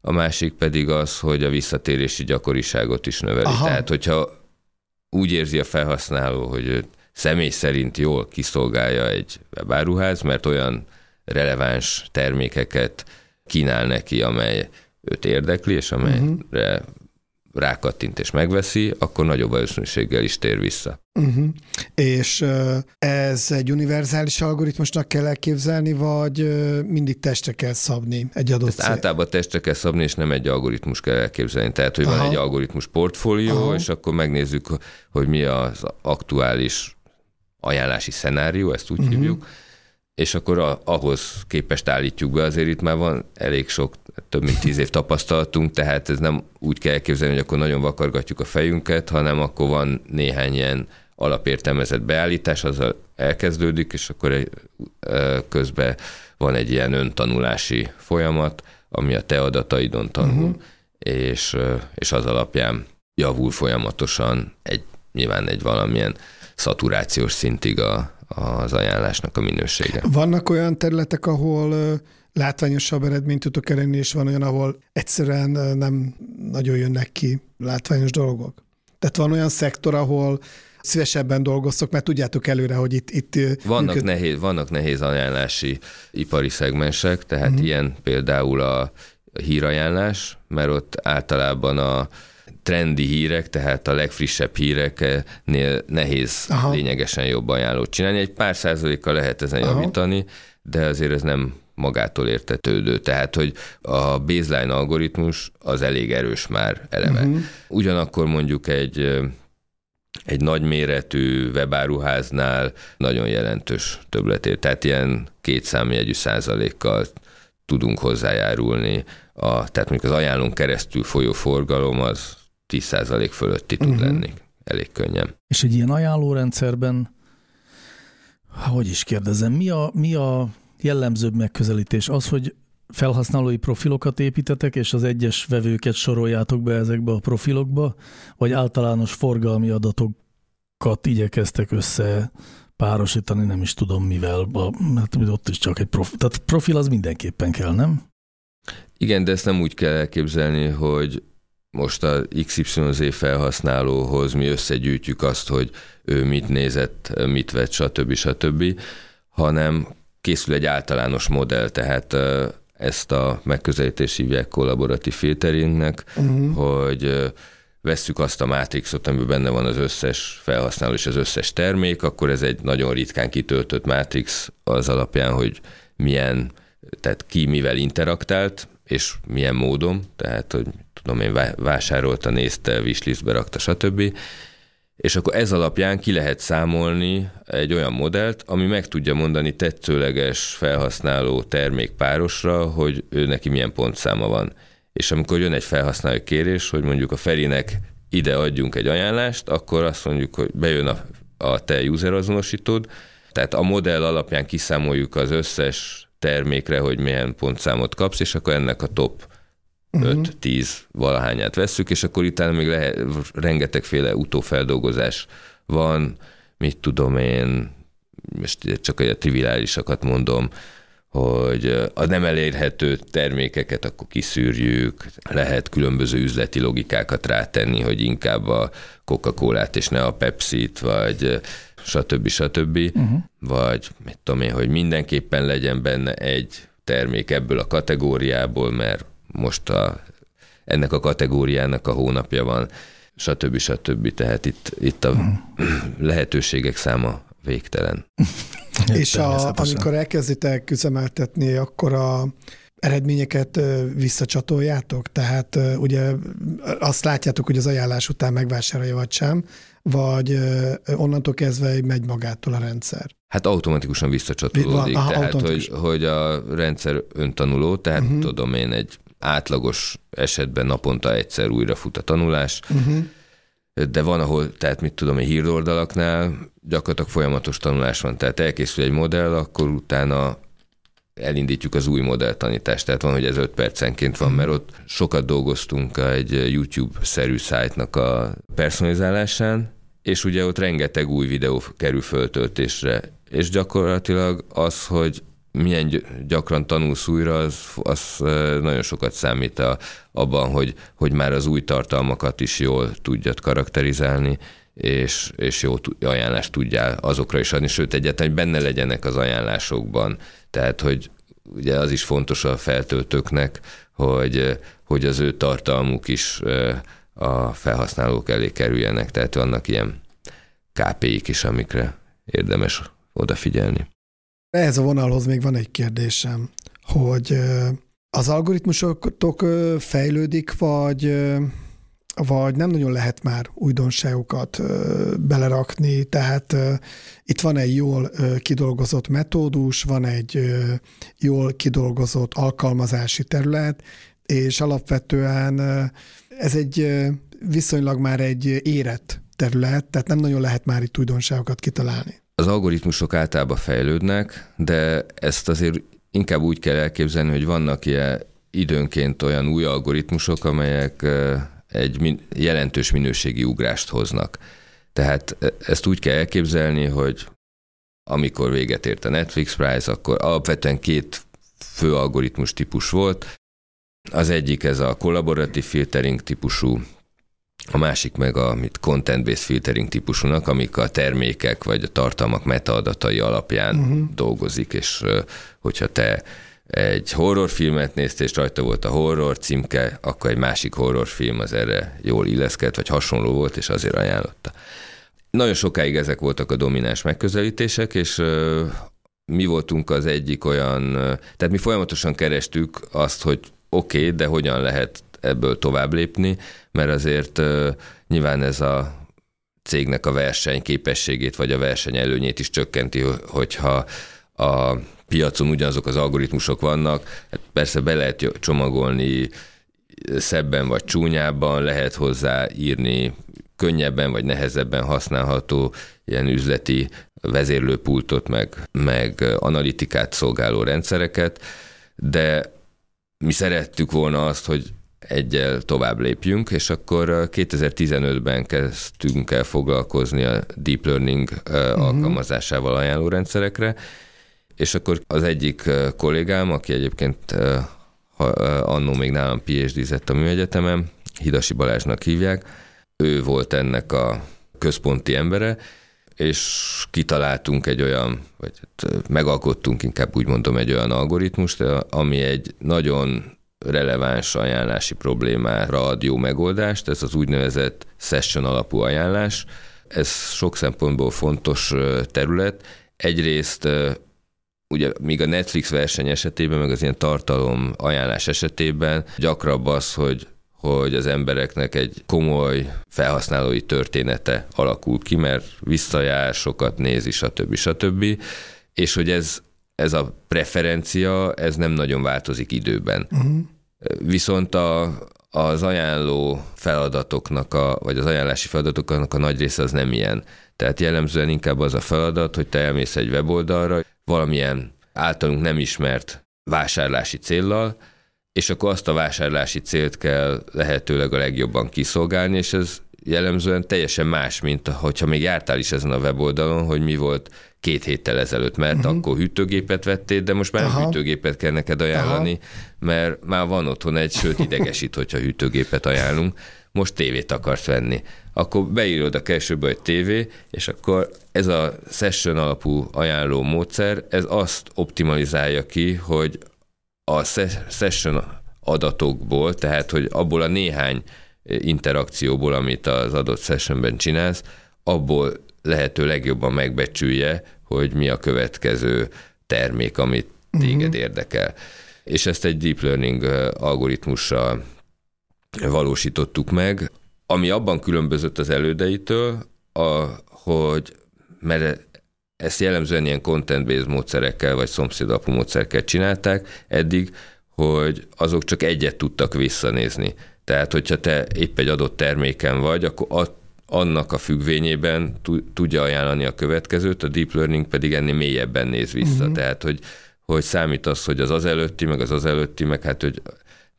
A másik pedig az, hogy a visszatérési gyakoriságot is növeli. Aha. Tehát, hogyha úgy érzi a felhasználó, hogy személy szerint jól kiszolgálja egy webáruház, mert olyan releváns termékeket kínál neki, amely őt érdekli, és amelyre uh-huh. Rákattint és megveszi, akkor nagyobb valószínűséggel is tér vissza. uh-huh. És ez egy univerzális algoritmusnak kell elképzelni, vagy mindig testre kell szabni egy adott Ezt cél? általában testre kell szabni, és nem egy algoritmus kell elképzelni. Tehát, hogy van Aha. egy algoritmus portfólió, Aha. és akkor megnézzük, hogy mi az aktuális ajánlási szenárió, ezt úgy uh-huh. hívjuk, és akkor a, ahhoz képest állítjuk be. Azért itt már van elég sok, több mint tíz év tapasztalatunk, tehát ez nem úgy kell elképzelni, hogy akkor nagyon vakargatjuk a fejünket, hanem akkor van néhány ilyen alapértelmezett beállítás, azzal elkezdődik, és akkor közben van egy ilyen öntanulási folyamat, ami a te adataidon tanul, uh-huh. és, és az alapján javul folyamatosan egy nyilván egy valamilyen szaturációs szintig a, az ajánlásnak a minősége. Vannak olyan területek, ahol látványosabb eredményt tudok elérni, és van olyan, ahol egyszerűen nem nagyon jönnek ki látványos dolgok. Tehát van olyan szektor, ahol szívesebben dolgoztok, mert tudjátok előre, hogy itt... itt vannak, működ... nehéz, vannak nehéz ajánlási ipari szegmensek, tehát uh-huh. ilyen például a hírajánlás, mert ott általában a trendi hírek, tehát a legfrissebb híreknél nehéz Aha. lényegesen jobb ajánlót csinálni. Egy pár százalékkal lehet ezen Aha. javítani, de azért ez nem magától értetődő. Tehát, hogy a baseline algoritmus az elég erős már eleve. Uh-huh. Ugyanakkor mondjuk egy egy nagyméretű webáruháznál nagyon jelentős többletért, tehát ilyen két számjegyű százalékkal tudunk hozzájárulni. A, tehát mondjuk az ajánlón keresztül folyó forgalom az 10 százalék fölötti tud uh-huh. lenni elég könnyen. És egy ilyen ajánlórendszerben, hogy is kérdezem, mi a, mi a jellemzőbb megközelítés? Az, hogy felhasználói profilokat építetek, és az egyes vevőket soroljátok be ezekbe a profilokba, vagy általános forgalmi adatokat igyekeztek össze párosítani, nem is tudom mivel, mert ott is csak egy profil. Tehát profil az mindenképpen kell, nem? Igen, de ezt nem úgy kell elképzelni, hogy most a XYZ felhasználóhoz mi összegyűjtjük azt, hogy ő mit nézett, mit vett, stb. stb., hanem készül egy általános modell, tehát ezt a megközelítés hívják kollaboratív filteringnek, uh-huh. hogy vesszük azt a mátrixot, amiben benne van az összes felhasználó és az összes termék, akkor ez egy nagyon ritkán kitöltött mátrix az alapján, hogy milyen, tehát ki mivel interaktált, és milyen módon, tehát, hogy tudom én, vásárolta, nézte, wishlistbe rakta, stb és akkor ez alapján ki lehet számolni egy olyan modellt, ami meg tudja mondani tetszőleges felhasználó termékpárosra, hogy ő neki milyen pontszáma van. És amikor jön egy felhasználó kérés, hogy mondjuk a Ferinek ide adjunk egy ajánlást, akkor azt mondjuk, hogy bejön a, a te user azonosítód, tehát a modell alapján kiszámoljuk az összes termékre, hogy milyen pontszámot kapsz, és akkor ennek a top 5-10 mhm. valahányát vesszük, és akkor utána még lehet, rengetegféle utófeldolgozás van, mit tudom én, most csak a triviálisakat mondom, hogy a nem elérhető termékeket akkor kiszűrjük, lehet különböző üzleti logikákat rátenni, hogy inkább a Coca-Colát és ne a Pepsi-t, vagy stb. stb. Uh-huh. Vagy mit tudom én, hogy mindenképpen legyen benne egy termék ebből a kategóriából, mert most a, ennek a kategóriának a hónapja van, stb. stb. Tehát itt, itt a lehetőségek száma végtelen. És a, amikor elkezditek üzemeltetni, akkor a eredményeket visszacsatoljátok? Tehát ugye azt látjátok, hogy az ajánlás után megvásárolja vagy sem, vagy onnantól kezdve megy magától a rendszer? Hát automatikusan visszacsatolódik, Van, aha, tehát hogy, hogy a rendszer öntanuló, tehát uh-huh. tudom én egy átlagos esetben naponta egyszer újra fut a tanulás, uh-huh. de van, ahol, tehát mit tudom, egy híroldalaknál gyakorlatilag folyamatos tanulás van, tehát elkészül egy modell, akkor utána elindítjuk az új modelltanítást, tehát van, hogy ez öt percenként van, mert ott sokat dolgoztunk egy YouTube-szerű szájtnak a personalizálásán, és ugye ott rengeteg új videó kerül föltöltésre, és gyakorlatilag az, hogy milyen gyakran tanulsz újra, az, az nagyon sokat számít a, abban, hogy, hogy már az új tartalmakat is jól tudjad karakterizálni, és, és jó ajánlást tudjál azokra is adni, sőt egyáltalán, hogy benne legyenek az ajánlásokban. Tehát, hogy ugye az is fontos a feltöltőknek, hogy, hogy az ő tartalmuk is a felhasználók elé kerüljenek, tehát vannak ilyen KPI-k is, amikre érdemes odafigyelni. Ehhez a vonalhoz még van egy kérdésem, hogy az algoritmusotok fejlődik, vagy, vagy nem nagyon lehet már újdonságokat belerakni, tehát itt van egy jól kidolgozott metódus, van egy jól kidolgozott alkalmazási terület, és alapvetően ez egy viszonylag már egy érett terület, tehát nem nagyon lehet már itt újdonságokat kitalálni. Az algoritmusok általában fejlődnek, de ezt azért inkább úgy kell elképzelni, hogy vannak ilyen időnként olyan új algoritmusok, amelyek egy jelentős minőségi ugrást hoznak. Tehát ezt úgy kell elképzelni, hogy amikor véget ért a Netflix Prize, akkor alapvetően két fő algoritmus típus volt. Az egyik ez a kollaboratív filtering típusú, a másik meg a mit content-based filtering típusúnak, amik a termékek vagy a tartalmak metaadatai alapján uh-huh. dolgozik, és hogyha te egy horrorfilmet néztél, és rajta volt a horror címke, akkor egy másik horrorfilm az erre jól illeszkedett, vagy hasonló volt, és azért ajánlotta. Nagyon sokáig ezek voltak a domináns megközelítések, és mi voltunk az egyik olyan, tehát mi folyamatosan kerestük azt, hogy oké, okay, de hogyan lehet ebből tovább lépni, mert azért nyilván ez a cégnek a versenyképességét vagy a verseny előnyét is csökkenti, hogyha a piacon ugyanazok az algoritmusok vannak, hát persze be lehet csomagolni szebben vagy csúnyábban, lehet hozzá írni könnyebben vagy nehezebben használható ilyen üzleti vezérlőpultot, meg, meg analitikát szolgáló rendszereket, de mi szerettük volna azt, hogy egyel tovább lépjünk, és akkor 2015-ben kezdtünk el foglalkozni a deep learning uh-huh. alkalmazásával ajánló rendszerekre, és akkor az egyik kollégám, aki egyébként annó még nálam PhD-zett a műegyetemen, Hidasi Balázsnak hívják, ő volt ennek a központi embere, és kitaláltunk egy olyan, vagy hát megalkottunk inkább úgy mondom egy olyan algoritmust, ami egy nagyon releváns ajánlási problémára ad jó megoldást, ez az úgynevezett session alapú ajánlás. Ez sok szempontból fontos terület. Egyrészt ugye míg a Netflix verseny esetében, meg az ilyen tartalom ajánlás esetében gyakrabb az, hogy hogy az embereknek egy komoly felhasználói története alakul ki, mert visszajár, sokat nézi, stb. stb. És hogy ez, ez a preferencia, ez nem nagyon változik időben. Uh-huh. Viszont a, az ajánló feladatoknak, a, vagy az ajánlási feladatoknak a nagy része az nem ilyen. Tehát jellemzően inkább az a feladat, hogy te elmész egy weboldalra, valamilyen általunk nem ismert vásárlási céllal, és akkor azt a vásárlási célt kell lehetőleg a legjobban kiszolgálni, és ez jellemzően teljesen más, mint hogyha még jártál is ezen a weboldalon, hogy mi volt két héttel ezelőtt, mert uh-huh. akkor hűtőgépet vettél, de most már Aha. hűtőgépet kell neked ajánlani, Aha. mert már van otthon egy, sőt idegesít, hogyha hűtőgépet ajánlunk, most tévét akarsz venni. Akkor beírod a keresőbe egy tévé, és akkor ez a session alapú ajánló módszer, ez azt optimalizálja ki, hogy a session adatokból, tehát hogy abból a néhány interakcióból, amit az adott sessionben csinálsz, abból lehető legjobban megbecsülje, hogy mi a következő termék, amit téged uh-huh. érdekel. És ezt egy deep learning algoritmussal valósítottuk meg, ami abban különbözött az elődeitől, a, hogy mert ezt jellemzően ilyen content-based módszerekkel, vagy szomszédapú módszerekkel csinálták eddig, hogy azok csak egyet tudtak visszanézni. Tehát, hogyha te épp egy adott terméken vagy, akkor annak a függvényében tudja ajánlani a következőt, a deep learning pedig ennél mélyebben néz vissza. Uh-huh. Tehát, hogy, hogy számít az, hogy az az előtti, meg az az előtti, meg hát, hogy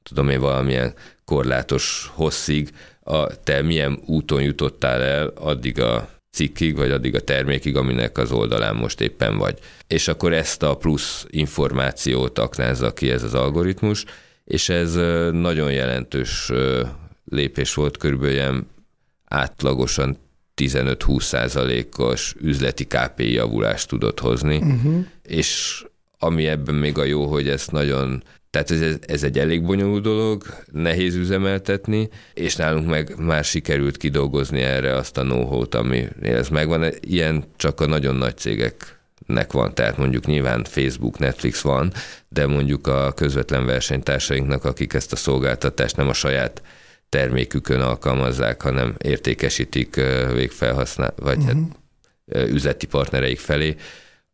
tudom én valamilyen korlátos hosszig, a, te milyen úton jutottál el addig a cikkig, vagy addig a termékig, aminek az oldalán most éppen vagy. És akkor ezt a plusz információt aknázza ki ez az algoritmus, és ez nagyon jelentős lépés volt, körülbelül átlagosan 15-20 százalékos üzleti KPI javulást tudott hozni, uh-huh. és ami ebben még a jó, hogy ezt nagyon tehát ez, ez egy elég bonyolult dolog, nehéz üzemeltetni, és nálunk meg már sikerült kidolgozni erre azt a know-how-t, ami ez megvan. Ilyen csak a nagyon nagy cégeknek van, tehát mondjuk nyilván Facebook, Netflix van, de mondjuk a közvetlen versenytársainknak, akik ezt a szolgáltatást nem a saját termékükön alkalmazzák, hanem értékesítik végfelhasznál, vagy uh-huh. hát üzleti partnereik felé,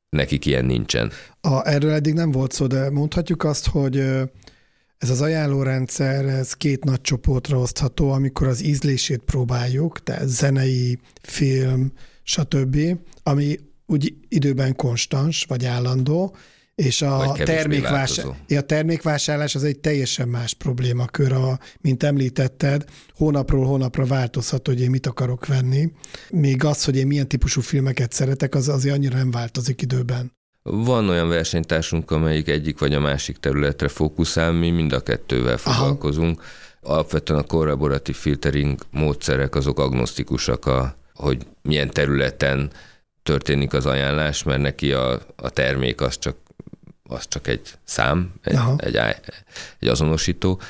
nekik ilyen nincsen. A, erről eddig nem volt szó, de mondhatjuk azt, hogy ez az ajánlórendszer, ez két nagy csoportra osztható, amikor az ízlését próbáljuk, tehát zenei, film, stb., ami úgy időben konstans vagy állandó, És a, kevésbé termékvás, változó. a termékvásárlás az egy teljesen más problémakör, a, mint említetted, hónapról hónapra változhat, hogy én mit akarok venni. Még az, hogy én milyen típusú filmeket szeretek, az azért annyira nem változik időben. Van olyan versenytársunk, amelyik egyik vagy a másik területre fókuszál, mi mind a kettővel foglalkozunk. Alapvetően a kollaboratív filtering módszerek azok agnosztikusak, a, hogy milyen területen történik az ajánlás, mert neki a, a termék az csak, az csak egy szám, egy, Aha. egy, egy azonosító.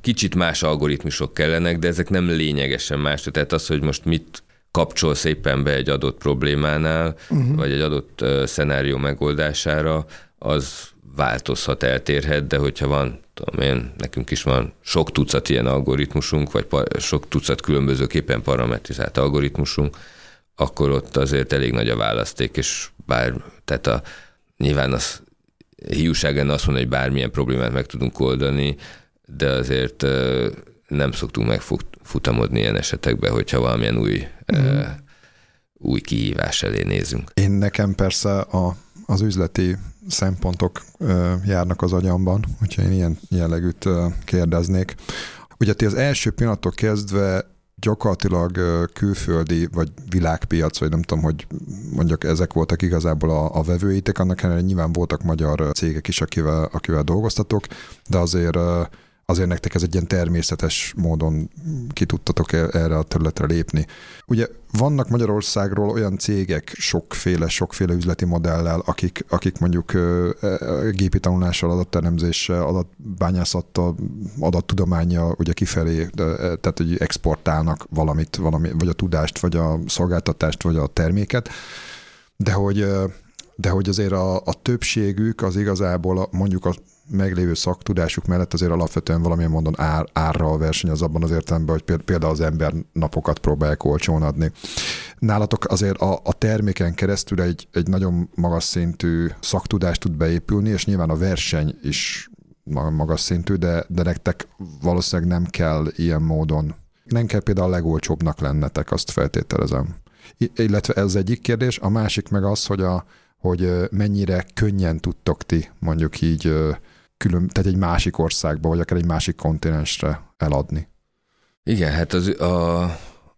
Kicsit más algoritmusok kellenek, de ezek nem lényegesen más. Tehát az, hogy most mit kapcsol szépen be egy adott problémánál, uh-huh. vagy egy adott uh, szenárió megoldására, az változhat, eltérhet, de hogyha van, tudom én, nekünk is van sok tucat ilyen algoritmusunk, vagy pa- sok tucat különbözőképpen parametrizált algoritmusunk, akkor ott azért elég nagy a választék, és bár, tehát a, nyilván az hiúság lenne azt mondani, hogy bármilyen problémát meg tudunk oldani, de azért nem szoktunk megfutamodni ilyen esetekben, hogyha valamilyen új, mm. új kihívás elé nézünk. Én nekem persze a, az üzleti szempontok járnak az agyamban, hogyha én ilyen jellegűt kérdeznék. Ugye ti az első pillanattól kezdve gyakorlatilag külföldi vagy világpiac, vagy nem tudom, hogy mondjak, ezek voltak igazából a, a vevőitek, annak ellenére nyilván voltak magyar cégek is, akivel, akivel dolgoztatok, de azért azért nektek ez egy ilyen természetes módon ki tudtatok e- erre a területre lépni. Ugye vannak Magyarországról olyan cégek sokféle, sokféle üzleti modellel, akik, akik mondjuk ö, ö, gépi tanulással, adatteremzéssel, adatbányászattal, adattudományjal ugye kifelé, tehát hogy exportálnak valamit, valami, vagy a tudást, vagy a szolgáltatást, vagy a terméket, de hogy de hogy azért a, a többségük az igazából a, mondjuk a meglévő szaktudásuk mellett azért alapvetően valamilyen módon ár, árral versenyez abban az értelemben, hogy péld- például az ember napokat próbálják olcsón adni. Nálatok azért a, a terméken keresztül egy, egy nagyon magas szintű szaktudást tud beépülni, és nyilván a verseny is ma- magas szintű, de, de nektek valószínűleg nem kell ilyen módon. Nem kell például a legolcsóbbnak lennetek, azt feltételezem. Illetve ez az egyik kérdés, a másik meg az, hogy a, hogy mennyire könnyen tudtok ti mondjuk így külön, tehát egy másik országba, vagy akár egy másik kontinensre eladni. Igen, hát az, a,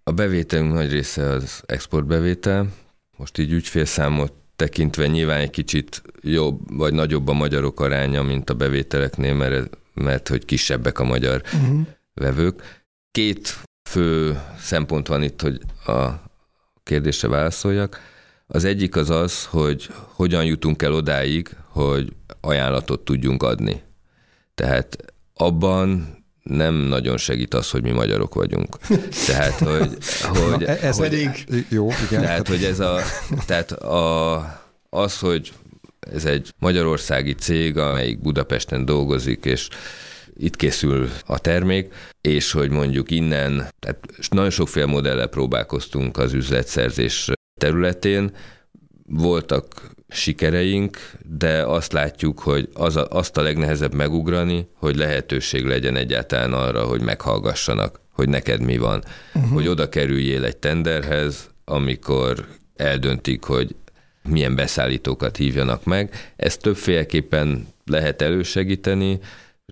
a bevételünk nagy része az exportbevétel. Most így ügyfélszámot tekintve nyilván egy kicsit jobb vagy nagyobb a magyarok aránya, mint a bevételeknél, mert, mert hogy kisebbek a magyar Uh-huh. vevők. Két fő szempont van itt, hogy a kérdésre válaszoljak. Az egyik az az, hogy hogyan jutunk el odáig, hogy ajánlatot tudjunk adni. Tehát abban nem nagyon segít az, hogy mi magyarok vagyunk. Tehát, hogy, hogy, Na, e- ez hogy pedig- Jó, igen. tehát, hogy ez a, tehát a, az, hogy ez egy magyarországi cég, amelyik Budapesten dolgozik, és itt készül a termék, és hogy mondjuk innen, tehát nagyon sokféle modellel próbálkoztunk az üzletszerzés területén, voltak sikereink, de azt látjuk, hogy az a, azt a legnehezebb megugrani, hogy lehetőség legyen egyáltalán arra, hogy meghallgassanak, hogy neked mi van. Uh-huh. Hogy oda kerüljél egy tenderhez, amikor eldöntik, hogy milyen beszállítókat hívjanak meg. Ezt többféleképpen lehet elősegíteni,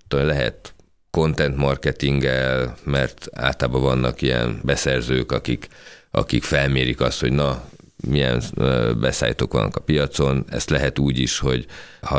lehet content marketinggel, mert általában vannak ilyen beszerzők, akik, akik felmérik azt, hogy na, milyen beszállítók vannak a piacon. Ezt lehet úgy is, hogy ha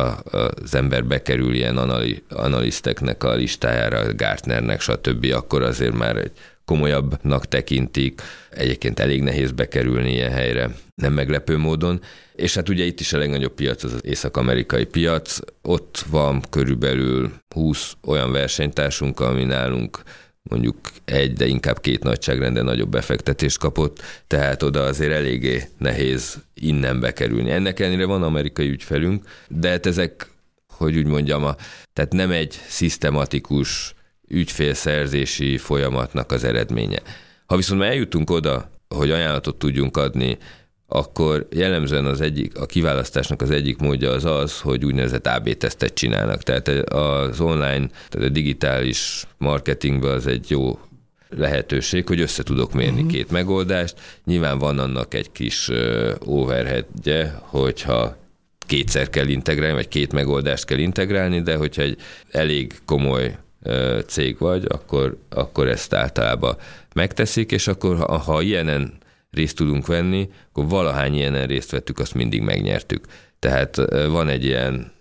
az ember bekerül ilyen anali, analiszteknek a listájára, Gartnernek, stb., akkor azért már egy komolyabbnak tekintik. Egyébként elég nehéz bekerülni ilyen helyre, nem meglepő módon. És hát ugye itt is a legnagyobb piac az az észak-amerikai piac. Ott van körülbelül 20 olyan versenytársunk, ami nálunk mondjuk egy, de inkább két nagyságrenden nagyobb befektetést kapott, tehát oda azért eléggé nehéz innen bekerülni. Ennek ellenére van amerikai ügyfelünk, de hát ezek, hogy úgy mondjam, a, tehát nem egy szisztematikus ügyfélszerzési folyamatnak az eredménye. Ha viszont már eljutunk oda, hogy ajánlatot tudjunk adni, akkor jellemzően az egyik, a kiválasztásnak az egyik módja az az, hogy úgynevezett AB tesztet csinálnak. Tehát az online, tehát a digitális marketingben az egy jó lehetőség, hogy össze tudok mérni uh-huh. két megoldást. Nyilván van annak egy kis overheadje, hogyha kétszer kell integrálni, vagy két megoldást kell integrálni, de hogyha egy elég komoly cég vagy, akkor, akkor ezt általában megteszik, és akkor ha, ha ilyenen részt tudunk venni, akkor valahány ilyenen részt vettük, azt mindig megnyertük. Tehát van egy ilyen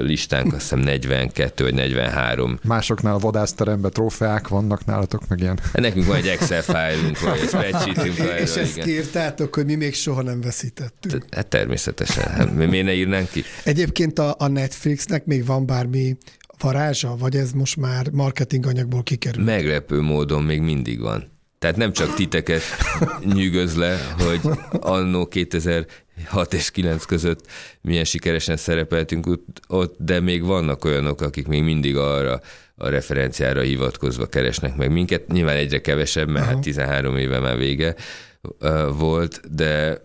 listánk, azt hiszem 42 vagy 43. Másoknál a vadászteremben trófeák vannak nálatok, meg ilyen. Hát nekünk van egy Excel fájlunk, vagy egy spreadsheetünk. És ezt igen. kírtátok, hogy mi még soha nem veszítettünk. Hát természetesen. Hát, miért ne írnánk ki? Egyébként a, a Netflixnek még van bármi varázsa, vagy ez most már marketing anyagból kikerül? Meglepő módon még mindig van. Tehát nem csak titeket nyűgöz le, hogy annó 2006 és 9 között milyen sikeresen szerepeltünk ott, de még vannak olyanok, akik még mindig arra a referenciára hivatkozva keresnek meg minket. Nyilván egyre kevesebb, mert hát 13 éve már vége volt, de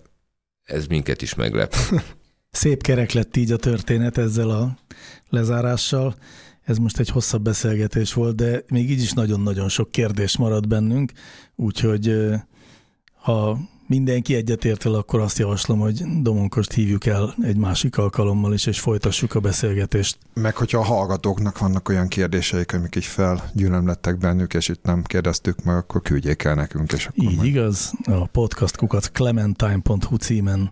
ez minket is meglep. Szép kerek lett így a történet ezzel a lezárással. Ez most egy hosszabb beszélgetés volt, de még így is nagyon-nagyon sok kérdés marad bennünk, úgyhogy ha mindenki egyetért el, akkor azt javaslom, hogy Domonkost hívjuk el egy másik alkalommal is, és folytassuk a beszélgetést. Meg hogyha a hallgatóknak vannak olyan kérdéseik, amik így felgyűlömlettek bennük, és itt nem kérdeztük meg, akkor küldjék el nekünk. És akkor így majd... igaz, a podcastkukat clementine.hu címen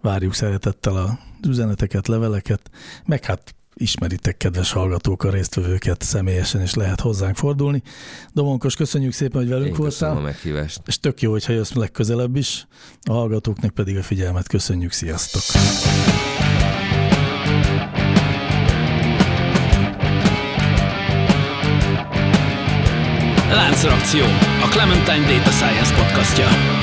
várjuk szeretettel a üzeneteket, leveleket, meg hát ismeritek, kedves hallgatók, a résztvevőket személyesen is lehet hozzánk fordulni. Domonkos, köszönjük szépen, hogy velünk Én voltál. a meghívást. És tök jó, hogyha jössz legközelebb is. A hallgatóknak pedig a figyelmet köszönjük. Sziasztok! Láncreakció, a Clementine Data Science podcastja.